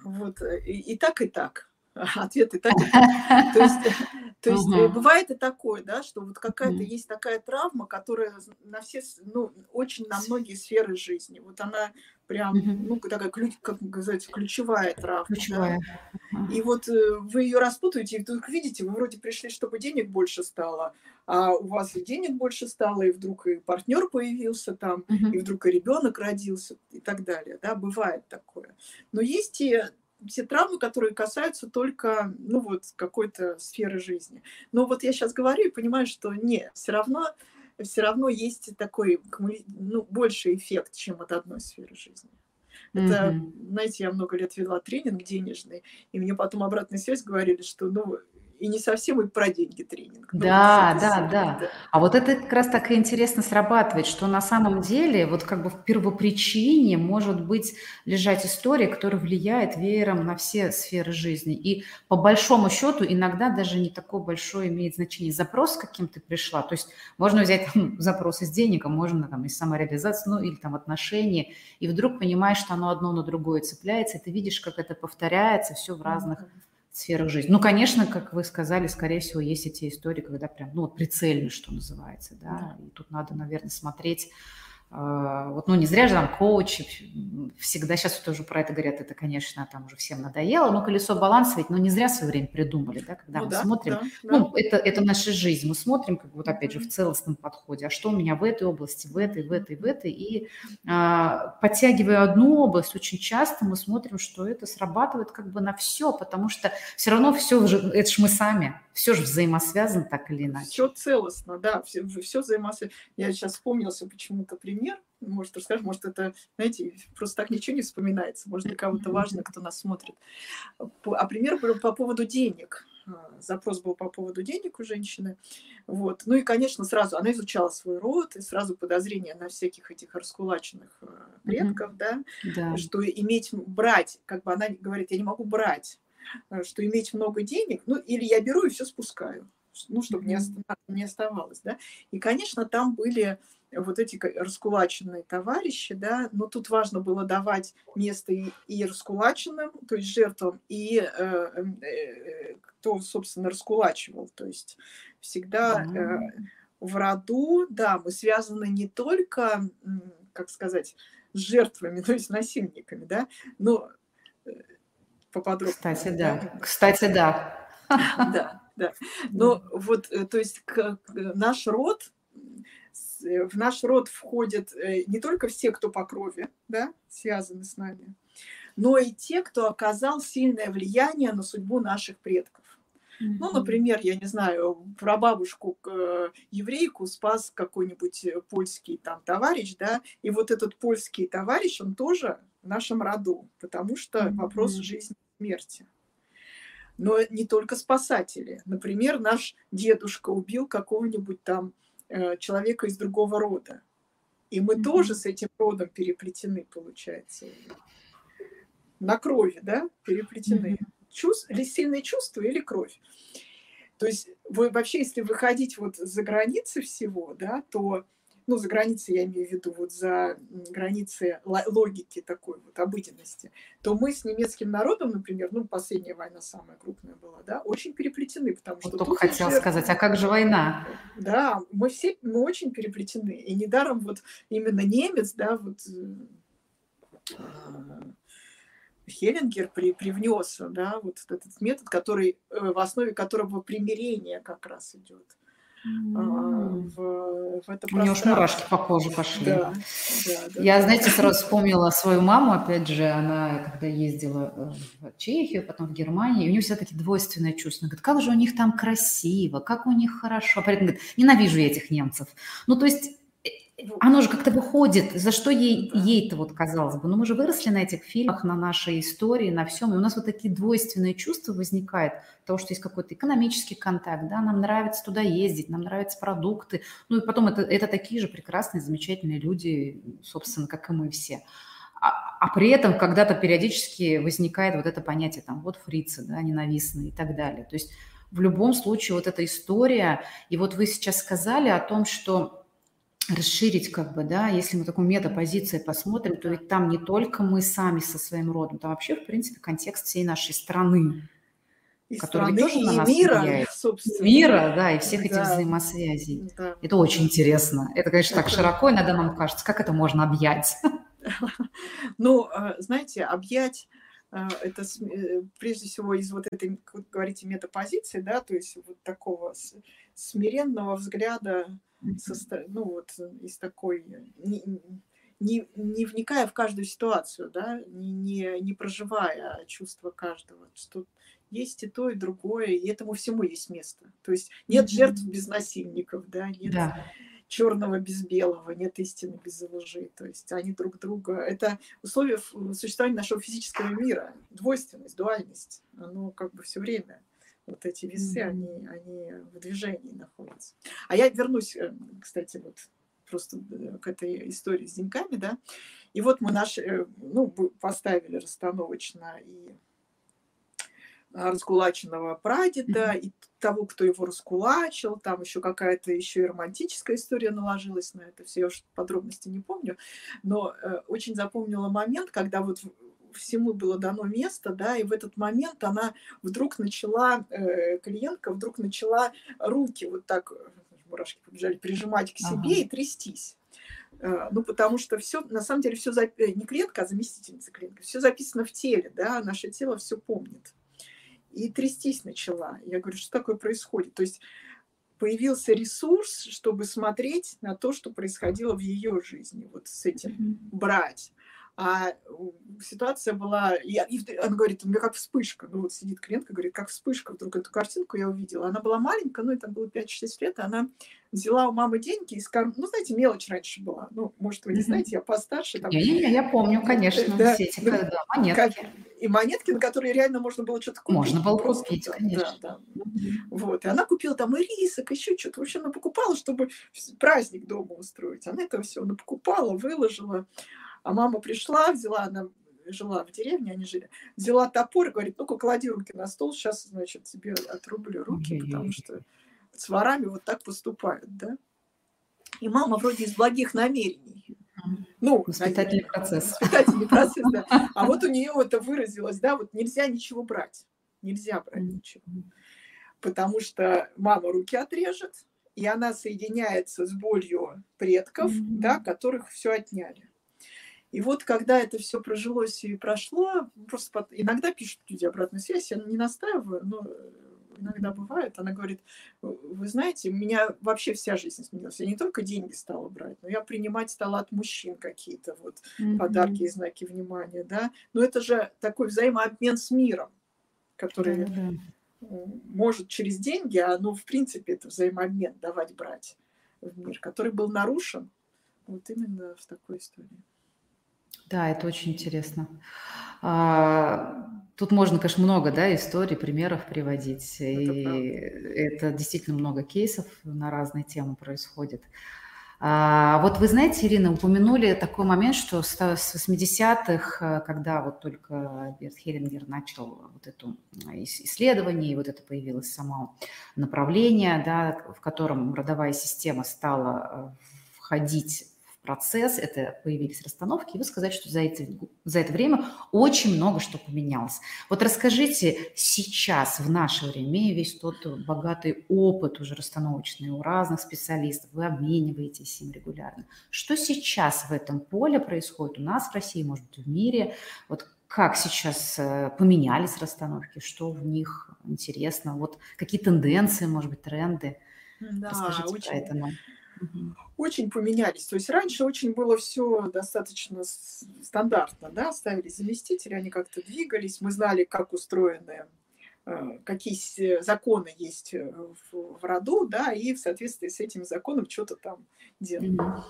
Вот, и, и так, и так. ответ и так. То есть, то есть угу. бывает и такое, да, что вот какая-то есть такая травма, которая на все, ну, очень на многие сферы жизни. Вот она прям, ну, такая, как сказать, ключевая травма. Ключевая. Да? И вот э, вы ее распутываете, и вдруг видите, вы вроде пришли, чтобы денег больше стало, а у вас и денег больше стало, и вдруг и партнер появился там, угу. и вдруг и ребенок родился, и так далее, да, бывает такое. Но есть и все травмы, которые касаются только, ну вот, какой-то сферы жизни. Но вот я сейчас говорю и понимаю, что нет, все равно, все равно есть такой, ну, больший эффект, чем от одной сферы жизни. Это, mm-hmm. знаете, я много лет вела тренинг денежный, и мне потом обратная связь говорили, что, ну, и не совсем и про деньги тренинг. Ну, да, да, да, да. А вот это как раз так и интересно срабатывает, что на самом деле вот как бы в первопричине может быть лежать история, которая влияет веером на все сферы жизни. И по большому счету иногда даже не такое большое имеет значение запрос, каким ты пришла. То есть можно взять там, запрос из денег, а можно там из самореализации, ну или там отношения, и вдруг понимаешь, что оно одно на другое цепляется, и ты видишь, как это повторяется все в разных сферах жизни. Ну, конечно, как вы сказали, скорее всего, есть эти истории, когда прям, ну, вот прицельно, что называется, да, да. и тут надо, наверное, смотреть вот, ну, не зря же там коучи всегда сейчас тоже про это говорят, это, конечно, там уже всем надоело, но колесо баланса ведь, ну, не зря в свое время придумали, да, когда ну, мы да, смотрим, да, ну, да. это, это наша жизнь, мы смотрим, как вот опять же в целостном подходе, а что у меня в этой области, в этой, в этой, в этой, и а, подтягивая одну область, очень часто мы смотрим, что это срабатывает как бы на все, потому что все равно все, это же мы сами, все же взаимосвязано так или иначе. Все целостно, да, все, все взаимосвязано. Я сейчас вспомнился почему-то пример, может, расскажешь, может, это, знаете, просто так ничего не вспоминается, может, для кого-то важно, кто нас смотрит. А пример был по поводу денег. А, запрос был по поводу денег у женщины. Вот. Ну и, конечно, сразу она изучала свой род, и сразу подозрения на всяких этих раскулаченных а, предков, mm-hmm. да, да, что иметь, брать, как бы она говорит, я не могу брать Э, что иметь много денег, ну, или я беру и все спускаю, ну, чтобы не, не оставалось, да. И, конечно, там были вот эти раскулаченные товарищи, да, но тут важно было давать место и, и раскулаченным, то есть жертвам, и э, эм, э, кто, собственно, раскулачивал, то есть всегда э, в роду, да, мы связаны не только, как сказать, с жертвами, то есть насильниками, да, но э, поподробнее. Кстати, да. Кстати, да. Да, да. Но вот, э, то есть наш род, э, в наш род входят э, не только все, кто по крови, да, связаны с нами, но и те, кто оказал сильное влияние на судьбу наших предков. Ну, например, я не знаю, про бабушку еврейку спас какой-нибудь польский там товарищ, да, и вот этот польский товарищ, он тоже в нашем роду, потому что вопрос жизни смерти. Но не только спасатели. Например, наш дедушка убил какого-нибудь там э, человека из другого рода. И мы mm-hmm. тоже с этим родом переплетены, получается. На крови, да, переплетены. Mm-hmm. Чувств, или сильные чувства, или кровь. То есть вы, вообще, если выходить вот за границы всего, да, то ну, за границей я имею в виду, вот за границы логики такой вот обыденности, то мы с немецким народом, например, ну, последняя война самая крупная была, да, очень переплетены, потому что... Вот только хотела жертвы, сказать, а как же война? Да, мы все, мы очень переплетены, и недаром вот именно немец, да, вот э, Хеллингер при, привнес, да, вот этот метод, который, э, в основе которого примирение как раз идет. А, в, в это У него аж мурашки по коже пошли. Да, да, да, Я, знаете, сразу вспомнила свою маму, опять же, она когда ездила э, в Чехию, потом в Германию, у нее все-таки двойственное чувство. Она говорит, как же у них там красиво, как у них хорошо. А говорит, ненавижу я этих немцев. Ну, то есть оно же как-то выходит, за что ей, ей-то вот казалось бы. Но мы же выросли на этих фильмах, на нашей истории, на всем, и у нас вот такие двойственные чувства возникают, того, что есть какой-то экономический контакт, да, нам нравится туда ездить, нам нравятся продукты, ну и потом это, это такие же прекрасные, замечательные люди, собственно, как и мы все. А, а при этом когда-то периодически возникает вот это понятие, там, вот фрицы, да, ненавистные и так далее. То есть в любом случае вот эта история, и вот вы сейчас сказали о том, что расширить как бы, да, если мы такую метапозиции посмотрим, то ведь там не только мы сами со своим родом, там вообще, в принципе, контекст всей нашей страны. и который страны, тоже на нас мира, влияет. собственно. Мира, да, и всех да. этих взаимосвязей. Да. Это очень интересно. Это, конечно, так широко иногда нам кажется, как это можно объять. Ну, э, знаете, объять э, это э, прежде всего из вот этой, как вы говорите, метапозиции, да, то есть вот такого смиренного взгляда, со, ну вот из такой, не, не, не вникая в каждую ситуацию, да, не, не, не проживая чувства каждого, что есть и то, и другое, и этому всему есть место. То есть нет жертв без насильников, да, нет да. черного без белого, нет истины без лжи. То есть они друг друга... Это условия существования нашего физического мира, двойственность, дуальность. Оно как бы все время вот эти весы, mm-hmm. они, они в движении находятся. А я вернусь, э, кстати, вот просто э, к этой истории с деньгами, да. И вот мы наши, э, ну, поставили расстановочно и раскулаченного прадеда, и того, кто его раскулачил, там еще какая-то еще и романтическая история наложилась на это все, я уж подробности не помню, но э, очень запомнила момент, когда вот всему было дано место, да, и в этот момент она вдруг начала, э, клиентка вдруг начала руки вот так, мурашки побежали, прижимать к себе ага. и трястись. Э, ну, потому что все, на самом деле, все, зап... не клиентка, а заместительница клиентка, все записано в теле, да, наше тело все помнит и трястись начала. Я говорю, что такое происходит? То есть появился ресурс, чтобы смотреть на то, что происходило в ее жизни, вот с этим брать. А ситуация была, и, и она говорит, у меня как вспышка, ну вот сидит клиентка, говорит, как вспышка, вдруг эту картинку я увидела. Она была маленькая, ну, это было 5-6 лет, она взяла у мамы деньги из кармана, ну, знаете, мелочь раньше была, ну, может, вы не знаете, я постарше. Там... Не-не-не, я помню, конечно, да, все эти да, да, монетки. И монетки, на которые реально можно было что-то купить. Можно было просто, купить, конечно. Да, да. Вот, и она купила там и рисок, еще что-то, в общем, она покупала, чтобы праздник дома устроить. Она это все, она покупала, выложила. А мама пришла, взяла, она жила в деревне, они жили, взяла топор и говорит, ну-ка, клади руки на стол, сейчас, значит, тебе отрублю руки, потому что с ворами вот так поступают, да. И мама вроде из благих намерений. Ну, воспитательный процесс. Воспитательный процесс, да. А вот у нее это выразилось, да, вот нельзя ничего брать. Нельзя брать ничего. Потому что мама руки отрежет, и она соединяется с болью предков, mm-hmm. да, которых все отняли. И вот когда это все прожилось и прошло, просто иногда пишут люди обратную связь, я не настаиваю, но э, иногда бывает, она говорит, вы знаете, у меня вообще вся жизнь изменилась. Я не только деньги стала брать, но я принимать стала от мужчин какие-то вот mm-hmm. подарки и знаки внимания, да. Но это же такой взаимообмен с миром, который mm-hmm. может через деньги, а ну, в принципе, это взаимообмен давать-брать в мир, который был нарушен вот именно в такой истории. Да, это очень интересно. А, тут можно, конечно, много да, историй, примеров приводить. Это и правда. это действительно много кейсов на разные темы происходит. А, вот вы знаете, Ирина, упомянули такой момент, что с 80-х, когда вот только Берт Хеллингер начал вот это исследование, и вот это появилось само направление, да, в котором родовая система стала э, входить процесс, это появились расстановки, и вы сказали, что за, эти, за это время очень много что поменялось. Вот расскажите сейчас, в наше время, весь тот богатый опыт уже расстановочный у разных специалистов, вы обмениваетесь им регулярно. Что сейчас в этом поле происходит у нас в России, может быть, в мире? Вот как сейчас э, поменялись расстановки, что в них интересно, вот какие тенденции, может быть, тренды? Да, Расскажите очень, про это нам очень поменялись. То есть раньше очень было все достаточно стандартно, да, ставили заместители, они как-то двигались, мы знали, как устроены какие законы есть э, в, в роду, да, и в соответствии с этим законом что-то там делали. Mm-hmm.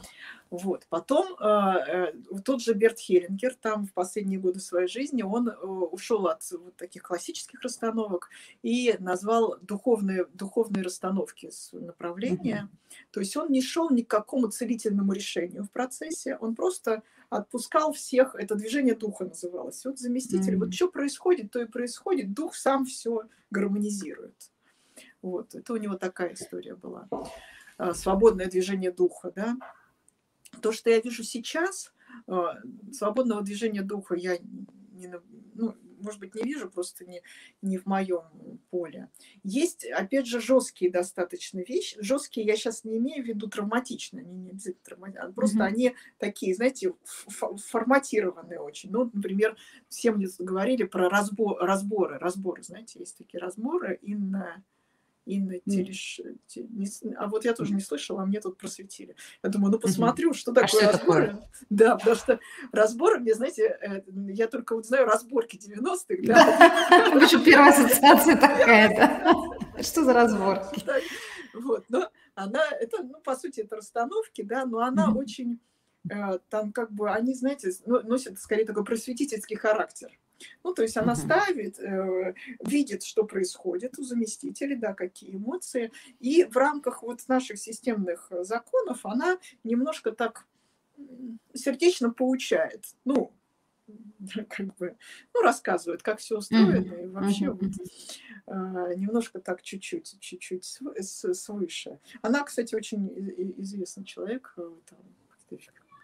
Вот. Потом э, э, тот же Берт Херингер там в последние годы своей жизни, он э, ушел от вот таких классических расстановок и назвал духовные, духовные расстановки с направления. Mm-hmm. То есть он не шел ни к какому целительному решению в процессе, он просто отпускал всех, это движение духа называлось. Вот заместитель, mm-hmm. вот что происходит, то и происходит, дух сам все гармонизирует. Вот, это у него такая история была. Э, свободное движение духа, да. То, что я вижу сейчас, э, свободного движения духа я не, ну, может быть, не вижу, просто не, не в моем поле. Есть, опять же, жесткие достаточно вещи. Жесткие я сейчас не имею в виду травматичные, они не обязательно травматичные, просто mm-hmm. они такие, знаете, форматированные очень. Ну, например, все мне говорили про разбор, разборы, разборы, знаете, есть такие разборы, и на Инна Телеш... А вот я тоже не слышала, а мне тут просветили. Я думаю, ну посмотрю, что а такое а разборы. Такое? Да, потому что разборы, мне, знаете, э, я только вот знаю разборки 90-х. Да, Почему первая ассоциация такая, Что за разборки? Вот, но она, это, ну, по сути, это расстановки, да, но она очень, э, там как бы, они, знаете, носят скорее такой просветительский характер. Ну, то есть она угу. ставит, э, видит, что происходит у заместителей, да, какие эмоции, и в рамках вот наших системных законов она немножко так сердечно получает, ну, как бы, ну, рассказывает, как все устроено, mm и вообще mm вот, э, немножко так чуть-чуть, чуть-чуть свыше. Она, кстати, очень известный человек, э, там,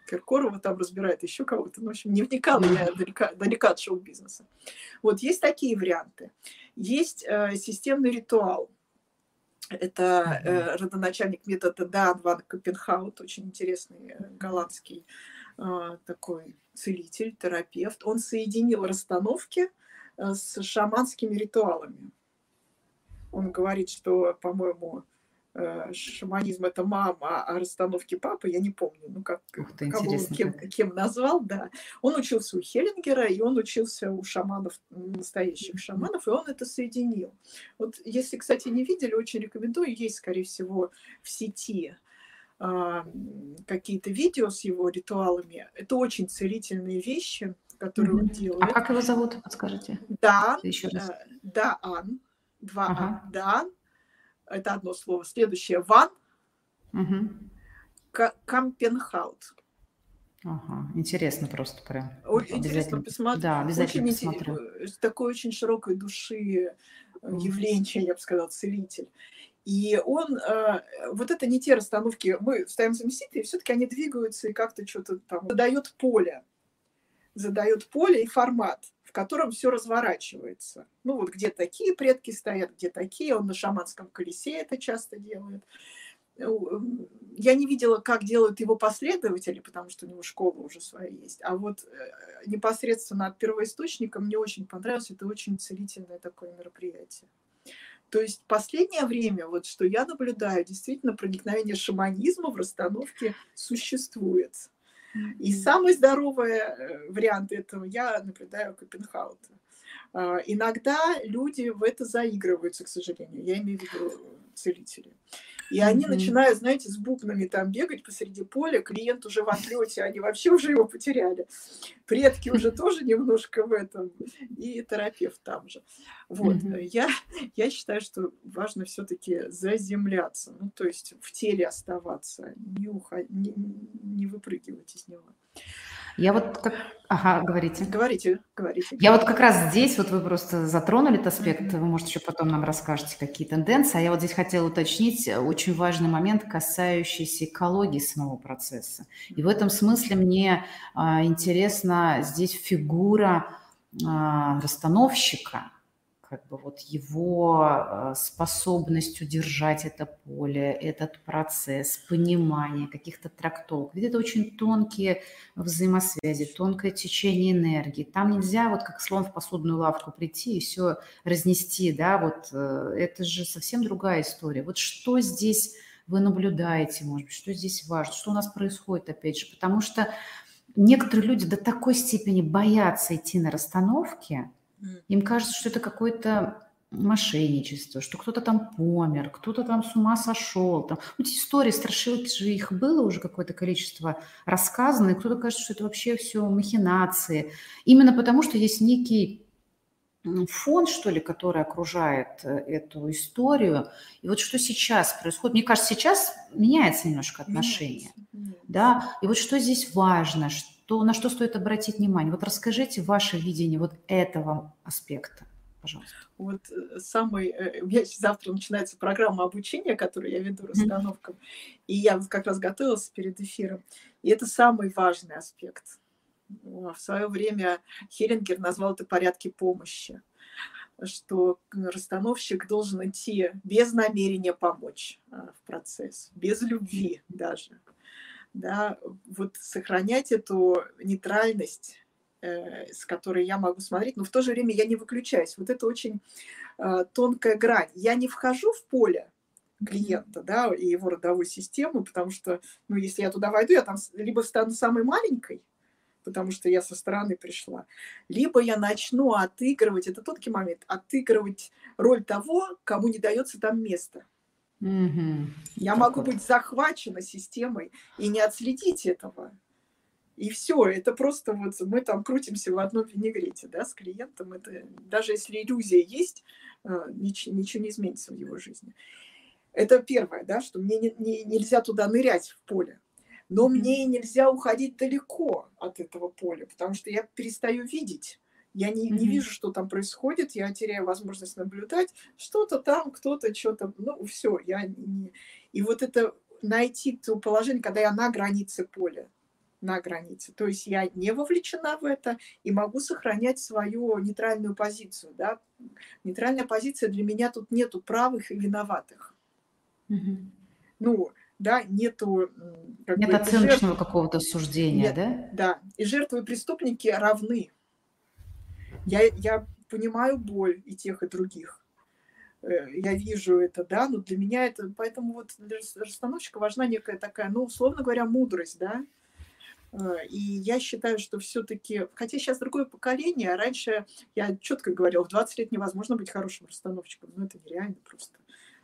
Киркорова там разбирает еще кого-то. Ну, в общем, не вникала я далека, далека от шоу-бизнеса. Вот есть такие варианты. Есть э, системный ритуал. Это э, родоначальник метода Дан Ван Копенхаут, очень интересный э, голландский э, такой целитель, терапевт. Он соединил расстановки э, с шаманскими ритуалами. Он говорит, что, по-моему, шаманизм это мама, а расстановки папы, я не помню, ну как ты, кого он кем, кем назвал, да. Он учился у Хеллингера, и он учился у шаманов, настоящих шаманов, и он это соединил. Вот если, кстати, не видели, очень рекомендую, есть, скорее всего, в сети а, какие-то видео с его ритуалами. Это очень целительные вещи, которые mm-hmm. он делает. А как его зовут, подскажите? Дан, Еще раз. Э, Даан, два ага. Ан, Дан, это одно слово. Следующее ван. Угу. Кампенхаут. Ага, интересно просто прям. Очень интересно посмотреть. Да, обязательно очень посмотрю. Такой очень широкой души э, явление, я бы сказала, целитель. И он, э, вот это не те расстановки, мы ставим заместители, все-таки они двигаются и как-то что-то там задает поле, задает поле и формат котором все разворачивается. Ну вот где такие предки стоят, где такие, он на шаманском колесе это часто делает. Я не видела, как делают его последователи, потому что у него школа уже своя есть. А вот э, непосредственно от первоисточника мне очень понравилось. Это очень целительное такое мероприятие. То есть последнее время, вот что я наблюдаю, действительно проникновение шаманизма в расстановке существует. И самый здоровый э, вариант этого я наблюдаю Копенхаута. А, иногда люди в это заигрываются, к сожалению. Я имею в виду целители. И они mm-hmm. начинают, знаете, с бубнами там бегать посреди поля, клиент уже в отлете, они вообще уже его потеряли. Предки уже тоже немножко в этом, и терапевт там же. Вот, mm-hmm. я, я считаю, что важно все-таки заземляться, ну, то есть в теле оставаться, не, уход... не, не выпрыгивать из него. Я вот как... Ага, говорите. Говорите, говорите. Я вот как раз здесь, вот вы просто затронули этот аспект, вы, может, еще потом нам расскажете, какие тенденции, а я вот здесь хотела уточнить очень важный момент, касающийся экологии самого процесса. И в этом смысле мне а, интересна здесь фигура а, расстановщика, как бы вот его э, способность удержать это поле, этот процесс, понимание каких-то трактовок. Ведь это очень тонкие взаимосвязи, тонкое течение энергии. Там нельзя вот как слон в посудную лавку прийти и все разнести, да, вот э, это же совсем другая история. Вот что здесь вы наблюдаете, может быть, что здесь важно, что у нас происходит, опять же, потому что некоторые люди до такой степени боятся идти на расстановки, им кажется, что это какое-то мошенничество, что кто-то там помер, кто-то там с ума сошел. Там. Вот эти истории, страшилки же их было уже какое-то количество рассказано, и кто-то кажется, что это вообще все махинации. Именно потому, что есть некий фон, что ли, который окружает э, эту историю. И вот что сейчас происходит, мне кажется, сейчас меняется немножко отношение. Да? И вот что здесь важно, что то на что стоит обратить внимание? Вот расскажите ваше видение вот этого аспекта, пожалуйста. Вот э, самый... Э, у меня завтра начинается программа обучения, которую я веду расстановкам, и я как раз готовилась перед эфиром. И это самый важный аспект. в свое время Хеллингер назвал это порядки помощи что расстановщик должен идти без намерения помочь а, в процесс, без любви даже. Да, вот сохранять эту нейтральность, э, с которой я могу смотреть, но в то же время я не выключаюсь. Вот это очень э, тонкая грань. Я не вхожу в поле клиента, да, и его родовой системы, потому что, ну, если я туда войду, я там либо стану самой маленькой, потому что я со стороны пришла. Либо я начну отыгрывать, это тонкий момент, отыгрывать роль того, кому не дается там место. Mm-hmm. Я могу быть захвачена системой и не отследить этого. И все, это просто вот мы там крутимся в одном винегрете, да, с клиентом. Это даже если иллюзия есть, э, ничего, ничего не изменится в его жизни. Это первое, да, что мне не, не, нельзя туда нырять в поле но мне нельзя уходить далеко от этого поля, потому что я перестаю видеть. Я не, не вижу, что там происходит, я теряю возможность наблюдать. Что-то там, кто-то, что-то, ну, все. Я не... И вот это найти то положение, когда я на границе поля, на границе. То есть я не вовлечена в это и могу сохранять свою нейтральную позицию. Да? Нейтральная позиция для меня тут нету правых и виноватых. Mm-hmm. Ну, да, нету... Как Нет бы, оценочного жертв... какого-то суждения, Нет, да? Да, и жертвы и преступники равны. Я, я понимаю боль и тех, и других. Э, я вижу это, да, но для меня это... Поэтому вот для расстановщика важна некая такая, ну, условно говоря, мудрость, да, э, и я считаю, что все-таки, хотя сейчас другое поколение, а раньше я четко говорила, в 20 лет невозможно быть хорошим расстановщиком, ну это нереально просто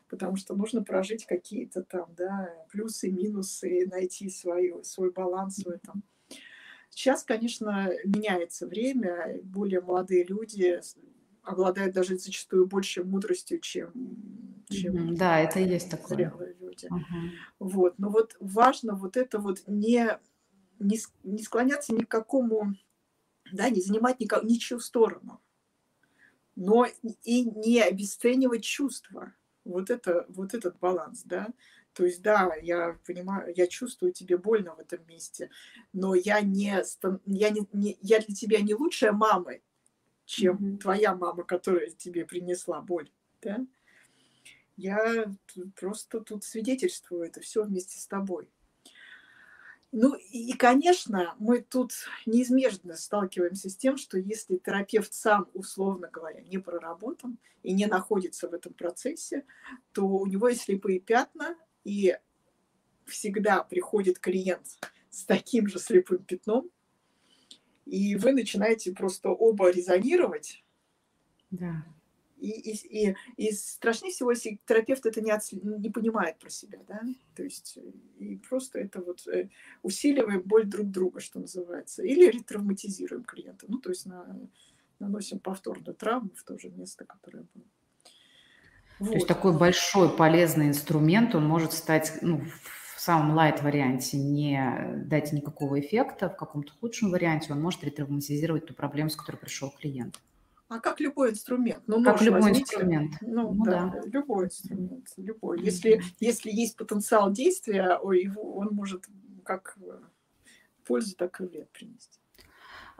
потому что нужно прожить какие-то там, да, плюсы, минусы, найти свою, свой баланс в этом. Сейчас, конечно, меняется время, более молодые люди обладают даже зачастую большей мудростью, чем, чем да, это есть такое. люди. Uh-huh. Вот, но вот важно вот это вот не не, не склоняться ни к какому, да, не занимать никак, ничью сторону, но и не обесценивать чувства вот, это, вот этот баланс, да. То есть, да, я понимаю, я чувствую тебе больно в этом месте, но я не, я не, не я для тебя не лучшая мама, чем mm-hmm. твоя мама, которая тебе принесла боль, да. Я просто тут свидетельствую это все вместе с тобой. Ну и, конечно, мы тут неизбежно сталкиваемся с тем, что если терапевт сам, условно говоря, не проработан и не находится в этом процессе, то у него есть слепые пятна, и всегда приходит клиент с таким же слепым пятном, и вы начинаете просто оба резонировать. Да. И, и, и, и страшнее всего, если терапевт это не, отслед... не понимает про себя, да, то есть и просто это вот э, усиливаем боль друг друга, что называется, или ретравматизируем клиента, ну, то есть на, наносим повторную травму в то же место, которое было. Вот. То есть такой большой полезный инструмент, он может стать, ну, в самом лайт-варианте не дать никакого эффекта, в каком-то худшем варианте он может ретравматизировать ту проблему, с которой пришел клиент. А как любой инструмент. Ну, как любой возьмите, инструмент. Ну, ну да, да, любой инструмент. Любой. Если, если есть потенциал действия, его, он может как пользу, так и вред принести.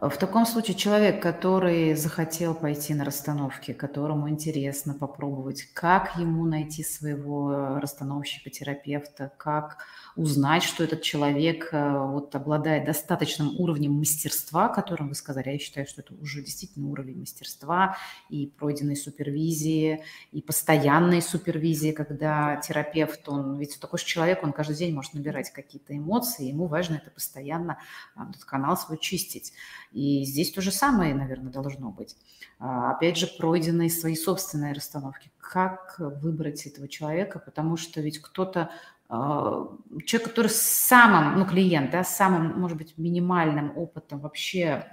В таком случае человек, который захотел пойти на расстановки, которому интересно попробовать, как ему найти своего расстановщика, терапевта, как узнать, что этот человек э, вот, обладает достаточным уровнем мастерства, о котором вы сказали. Я считаю, что это уже действительно уровень мастерства и пройденной супервизии, и постоянной супервизии, когда терапевт, он ведь такой же человек, он каждый день может набирать какие-то эмоции, ему важно это постоянно, а, этот канал свой чистить. И здесь то же самое, наверное, должно быть. А, опять же, пройденные свои собственные расстановки. Как выбрать этого человека, потому что ведь кто-то а, человек, который с самым, ну, клиент, да, с самым, может быть, минимальным опытом вообще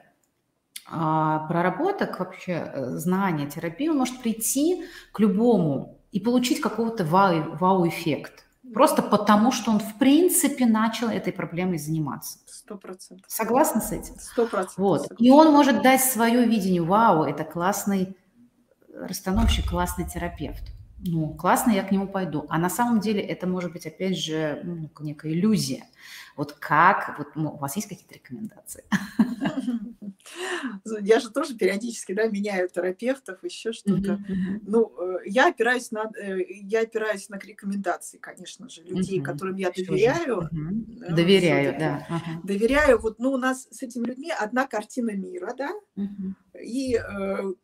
а, проработок, вообще э, знания, терапии, он может прийти к любому и получить какого-то вау, вау-эффект. Просто потому, что он, в принципе, начал этой проблемой заниматься. Сто процентов. Согласна с этим? Сто процентов. Вот. И он может дать свое видение, вау, это классный расстановщик, классный терапевт ну, классно, я к нему пойду. А на самом деле это может быть, опять же, ну, некая иллюзия. Вот как, вот ну, у вас есть какие-то рекомендации? Я же тоже периодически, да, меняю терапевтов, еще что-то. Ну, э, я опираюсь на, э, я опираюсь на рекомендации, конечно же, людей, которым я доверяю. Доверяю, да. Доверяю. Вот, ну, у нас с этими людьми одна картина мира, да, и,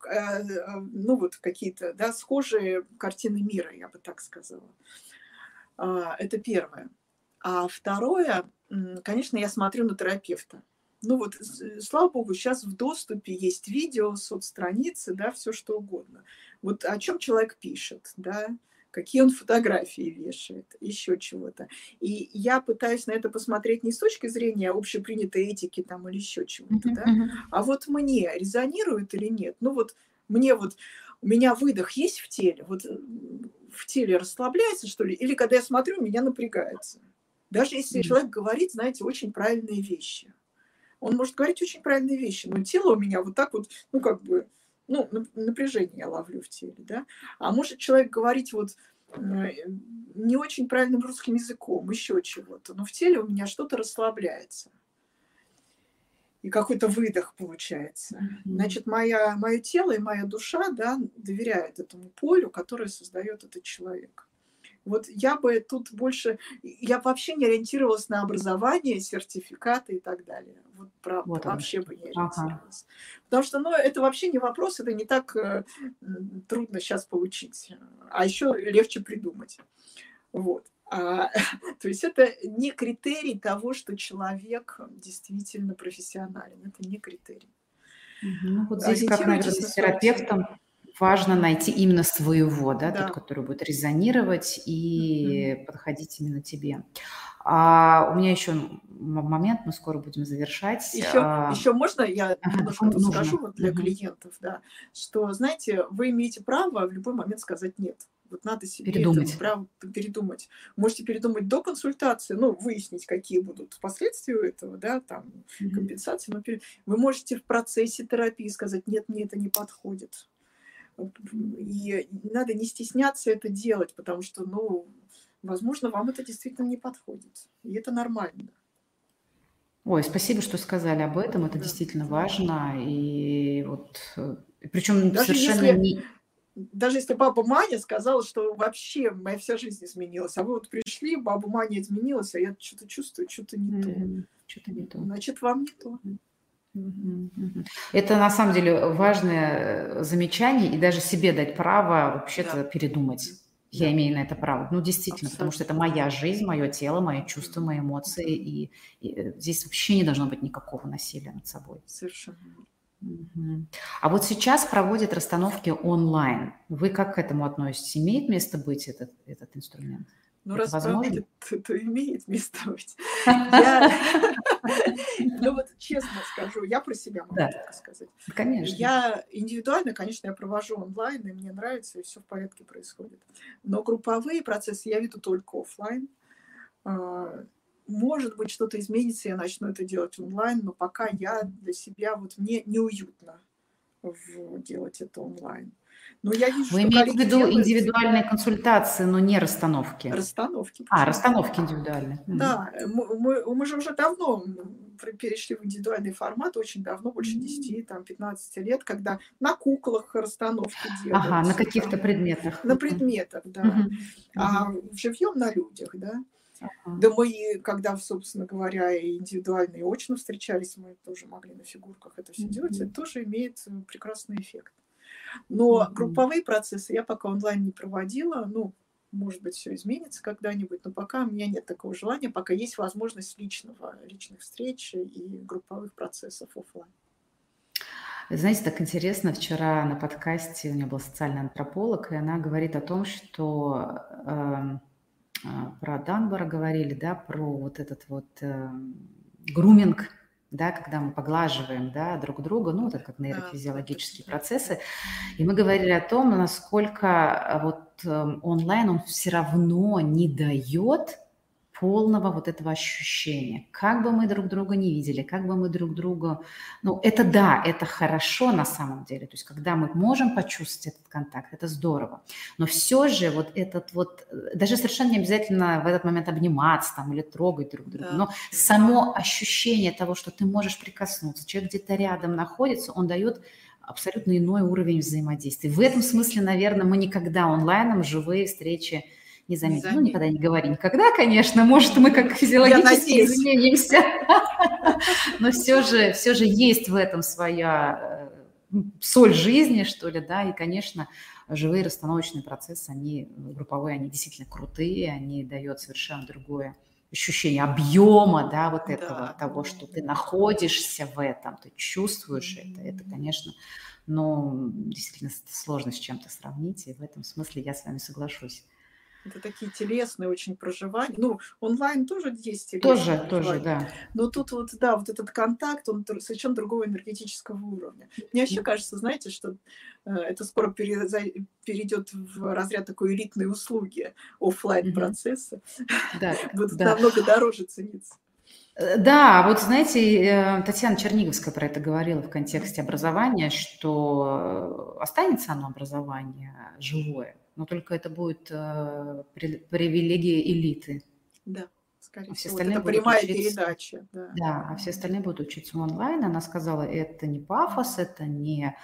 ну, вот какие-то, да, схожие картины мира, я бы так сказала. А, это первое. А второе, конечно, я смотрю на терапевта. Ну вот, слава богу, сейчас в доступе есть видео, соцстраницы, да, все что угодно. Вот о чем человек пишет, да, какие он фотографии вешает, еще чего-то. И я пытаюсь на это посмотреть не с точки зрения общепринятой этики там или еще чего-то, да, а вот мне резонирует или нет. Ну вот мне вот, у меня выдох есть в теле, вот в теле расслабляется, что ли, или когда я смотрю, меня напрягается. Даже если человек говорит, знаете, очень правильные вещи. Он может говорить очень правильные вещи, но тело у меня вот так вот, ну, как бы, ну, напряжение я ловлю в теле, да. А может человек говорить вот э, не очень правильным русским языком, еще чего-то, но в теле у меня что-то расслабляется и какой-то выдох получается. Значит, моя, мое тело и моя душа да, доверяют этому полю, которое создает этот человек. Вот я бы тут больше, я вообще не ориентировалась на образование, сертификаты и так далее. Вот правда, вот вообще бы не ориентировалась. Ага. Потому что, ну, это вообще не вопрос, это не так э, трудно сейчас получить, а еще легче придумать. Вот. А, то есть это не критерий того, что человек действительно профессионален. Это не критерий. Ну, вот здесь, как, наверное, с терапевтом важно найти именно своего, да, да. тот, который будет резонировать и mm-hmm. подходить именно тебе. А у меня еще момент, мы скоро будем завершать. Еще, а... еще можно я ага, немножко нужно. скажу вот для угу. клиентов, да, что, знаете, вы имеете право в любой момент сказать нет. Вот надо себе передумать. это право передумать. Можете передумать до консультации, ну, выяснить, какие будут последствия у этого, да, там, компенсации. Но перед... Вы можете в процессе терапии сказать, нет, мне это не подходит. И надо не стесняться это делать, потому что, ну, возможно, вам это действительно не подходит. И это нормально. Ой, спасибо, что сказали об этом. Это да. действительно важно. И вот э, причем Даже совершенно если... не даже если баба Маня сказала, что вообще моя вся жизнь изменилась, а вы вот пришли, баба Маня изменилась, а я что-то чувствую, что-то не mm-hmm. то. Что-то не то. Значит, вам не то. Это на самом деле важное э, замечание, и даже себе дать право вообще-то да. передумать. Я да. имею на это право. Ну, действительно, Абсолютно. потому что это моя жизнь, мое тело, мои чувства, мои эмоции, и, и э, здесь вообще не должно быть никакого насилия над собой. Совершенно. А вот сейчас проводят расстановки онлайн. Вы как к этому относитесь? Имеет место быть этот, этот инструмент? Ну, раз возможно? то, то имеет место быть. Ну вот честно скажу, я про себя могу только сказать. Конечно. Я индивидуально, конечно, я провожу онлайн, и мне нравится, и все в порядке происходит. Но групповые процессы я веду только офлайн. А, может быть, что-то изменится, я начну это делать онлайн, но пока я для себя, вот мне неуютно делать это онлайн. Но я вижу, Вы имеете в виду делают... индивидуальные консультации, но не расстановки? Расстановки. А, расстановки индивидуальные. Да, мы, мы, мы же уже давно перешли в индивидуальный формат, очень давно, больше 10, там, 15 лет, когда на куклах расстановки делают. Ага, на каких-то предметах. На предметах, да. Угу. А живьем на людях, да. Uh-huh. Да мы, когда, собственно говоря, индивидуально и очно встречались, мы тоже могли на фигурках это все делать, это тоже имеет э, прекрасный эффект. Но групповые процессы я пока онлайн не проводила, ну, может быть, все изменится когда-нибудь, но пока у меня нет такого желания, пока есть возможность личного, личных встреч и групповых процессов офлайн. Знаете, так интересно, вчера на подкасте у меня был социальный антрополог, и она говорит о том, что э, а, про Данбора говорили, да, про вот этот вот э, груминг, да, когда мы поглаживаем, да, друг друга, ну, это как нейрофизиологические процессы, и мы говорили о том, насколько вот э, онлайн он все равно не дает полного вот этого ощущения. Как бы мы друг друга не видели, как бы мы друг друга... Ну, это да, это хорошо на самом деле. То есть когда мы можем почувствовать этот контакт, это здорово. Но все же вот этот вот... Даже совершенно не обязательно в этот момент обниматься там или трогать друг друга. Да. Но само ощущение того, что ты можешь прикоснуться, человек где-то рядом находится, он дает абсолютно иной уровень взаимодействия. В этом смысле, наверное, мы никогда онлайном живые встречи не заметим. Ну, никогда не говори никогда, конечно. Может, мы как физиологически изменимся. Но все же, все же есть в этом своя э, соль жизни, что ли, да, и, конечно, живые расстановочные процессы, они групповые, они действительно крутые, они дают совершенно другое ощущение объема, да, вот этого, да. того, что ты находишься в этом, ты чувствуешь это, это, конечно, но действительно сложно с чем-то сравнить, и в этом смысле я с вами соглашусь. Это такие телесные очень проживания. Ну, онлайн тоже есть телесные Тоже, тоже, да. Но тут вот, да, вот этот контакт, он совершенно другого энергетического уровня. Мне вообще кажется, знаете, что э, это скоро перейдет в разряд такой элитной услуги офлайн процесса да, Будут да. намного дороже цениться. Э, да, вот знаете, э, Татьяна Черниговская про это говорила в контексте образования, что останется оно образование живое, но только это будет э, привилегия элиты. Да, скорее а все всего. Остальные это прямая учиться, передача. Да. да, а все остальные будут учиться онлайн. Она сказала, это не пафос, это не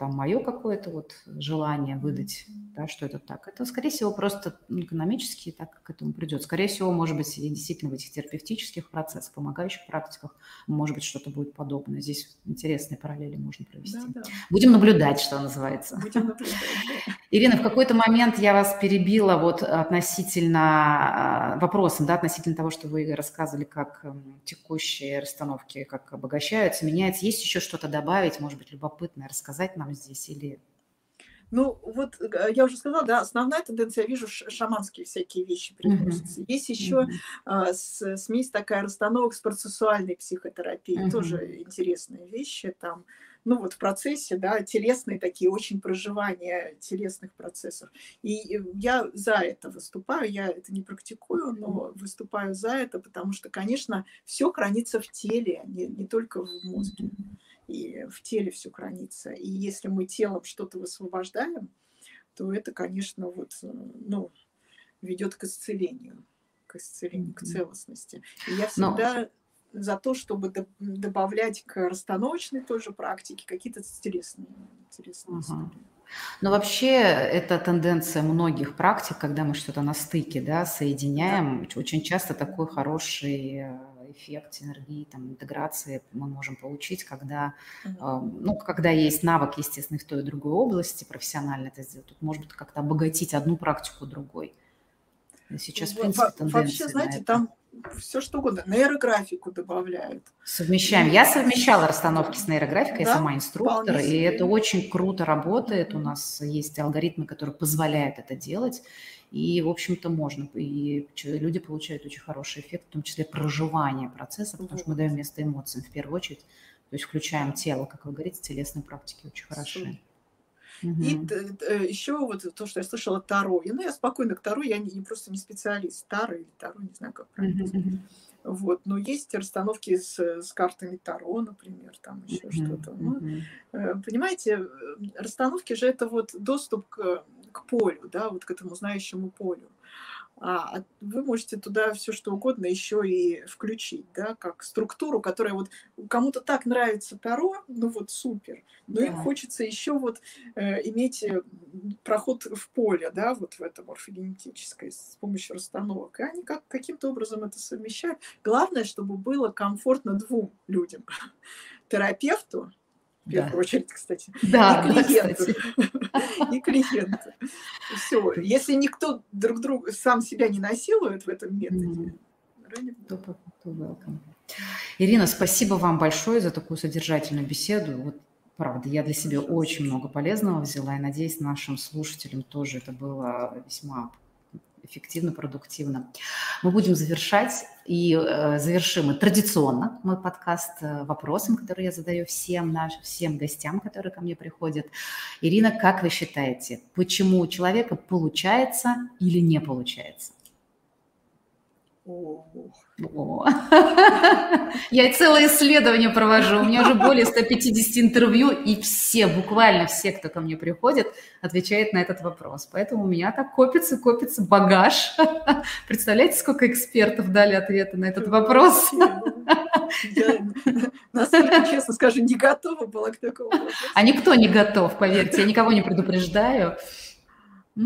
там мое какое-то вот желание выдать, да, что это так. Это, скорее всего, просто экономически так к этому придет. Скорее всего, может быть, действительно в этих терапевтических процессах, помогающих практиках, может быть, что-то будет подобное. Здесь интересные параллели можно провести. Да, да. Будем наблюдать, что называется. Будем наблюдать, да. Ирина, в какой-то момент я вас перебила вот относительно а, вопросом, да, относительно того, что вы рассказывали, как эм, текущие расстановки, как обогащаются, меняются. Есть еще что-то добавить, может быть, любопытное рассказать нам здесь или ну, вот э, я уже сказала, да, основная тенденция, я вижу, шаманские всякие вещи привносятся. Mm-hmm. Есть еще mm-hmm. с, смесь такая расстановок с процессуальной психотерапией, mm-hmm. тоже интересные вещи там. Ну вот в процессе, да, телесные такие очень проживания телесных процессов. И я за это выступаю, я это не практикую, но выступаю за это, потому что, конечно, все хранится в теле, не, не только в мозге. И в теле все хранится. И если мы телом что-то высвобождаем, то это, конечно, вот, э, ну, ведет к исцелению, к исцелению, к целостности. И я всегда Но... за то, чтобы добавлять к расстановочной тоже практике какие-то интересные, интересные uh-huh. истории. Но вообще это тенденция многих практик, когда мы что-то на стыке да, соединяем. Да. Очень часто такой хороший э, эффект синергии, там, интеграции мы можем получить, когда, mm-hmm. ну, когда есть навык, естественно, в той и другой области, профессионально это сделать. Тут, может быть, как-то обогатить одну практику другой. Сейчас, в принципе, тенденция Вообще, знаете, там все что угодно, нейрографику добавляют. Совмещаем. Я совмещала расстановки с нейрографикой, да? я сама инструктор, и это очень круто работает. У нас есть алгоритмы, которые позволяют это делать. И, в общем-то, можно. И люди получают очень хороший эффект, в том числе проживание процесса, потому что мы даем место эмоциям в первую очередь. То есть включаем тело, как вы говорите, телесные практики очень хорошие. Угу. И еще вот то, что я слышала Таро. И, ну, я спокойно к Таро, я не, не просто не специалист. Таро или Таро, не знаю, как правильно. Угу. Вот, но есть расстановки с, с картами Таро, например, там еще mm-hmm. что-то. Ну, mm-hmm. Понимаете, расстановки же это вот доступ к к полю, да, вот к этому знающему полю. А, а вы можете туда все что угодно еще и включить, да, как структуру, которая вот кому-то так нравится Таро, ну вот супер, но да. им хочется еще вот э, иметь э, проход в поле, да, вот в это морфогенетическое с помощью расстановок, и они как, каким-то образом это совмещают. Главное, чтобы было комфортно двум людям, терапевту в первую да. очередь, кстати. Да, и клиенту. Да, и клиенту. Все. Если никто друг друга сам себя не насилует в этом методе, Ирина, спасибо вам большое за такую содержательную беседу. Вот, правда, я для себя очень много полезного взяла, и надеюсь, нашим слушателям тоже это было весьма эффективно, продуктивно. Мы будем завершать и э, завершим мы традиционно мой подкаст э, вопросом, который я задаю всем нашим, всем гостям, которые ко мне приходят. Ирина, как вы считаете, почему у человека получается или не получается? Я целое исследование провожу. У меня уже более 150 интервью, и все, буквально все, кто ко мне приходит, отвечает на этот вопрос. Поэтому у меня так копится, копится багаж. Представляете, сколько экспертов дали ответы на этот вопрос? Я, насколько, честно скажу, не готова была к такому вопросу. А никто не готов, поверьте, я никого не предупреждаю. А,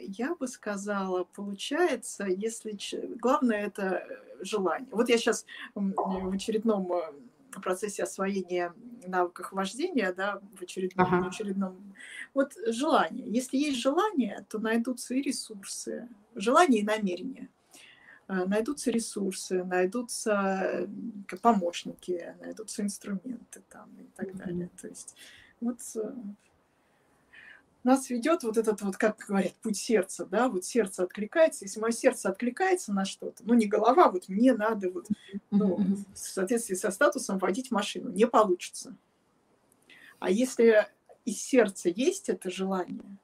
я бы сказала, получается, если главное это желание. Вот я сейчас в очередном э, процессе освоения навыков вождения, да, в очередном, ага. в очередном. Вот желание. Если есть желание, то найдутся и ресурсы. Желание и намерение. Э, найдутся ресурсы, найдутся помощники, найдутся инструменты там и так далее. То есть вот э, нас ведет вот этот вот, как говорят, путь сердца, да, вот сердце откликается. Если мое сердце откликается на что-то, ну не голова, вот мне надо вот, ну, в соответствии со статусом водить машину, не получится. А если из сердца есть это желание,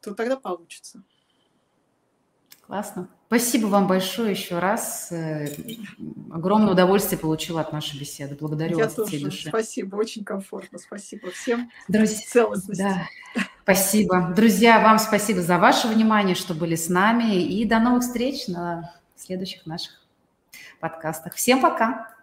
то тогда получится. Классно. Спасибо вам большое еще раз. Э, огромное удовольствие получила от нашей беседы. Благодарю Я вас тоже. души. Спасибо, очень комфортно. Спасибо всем. Друзья, целостности. Да. Спасибо. Друзья, вам спасибо за ваше внимание, что были с нами. И до новых встреч на следующих наших подкастах. Всем пока.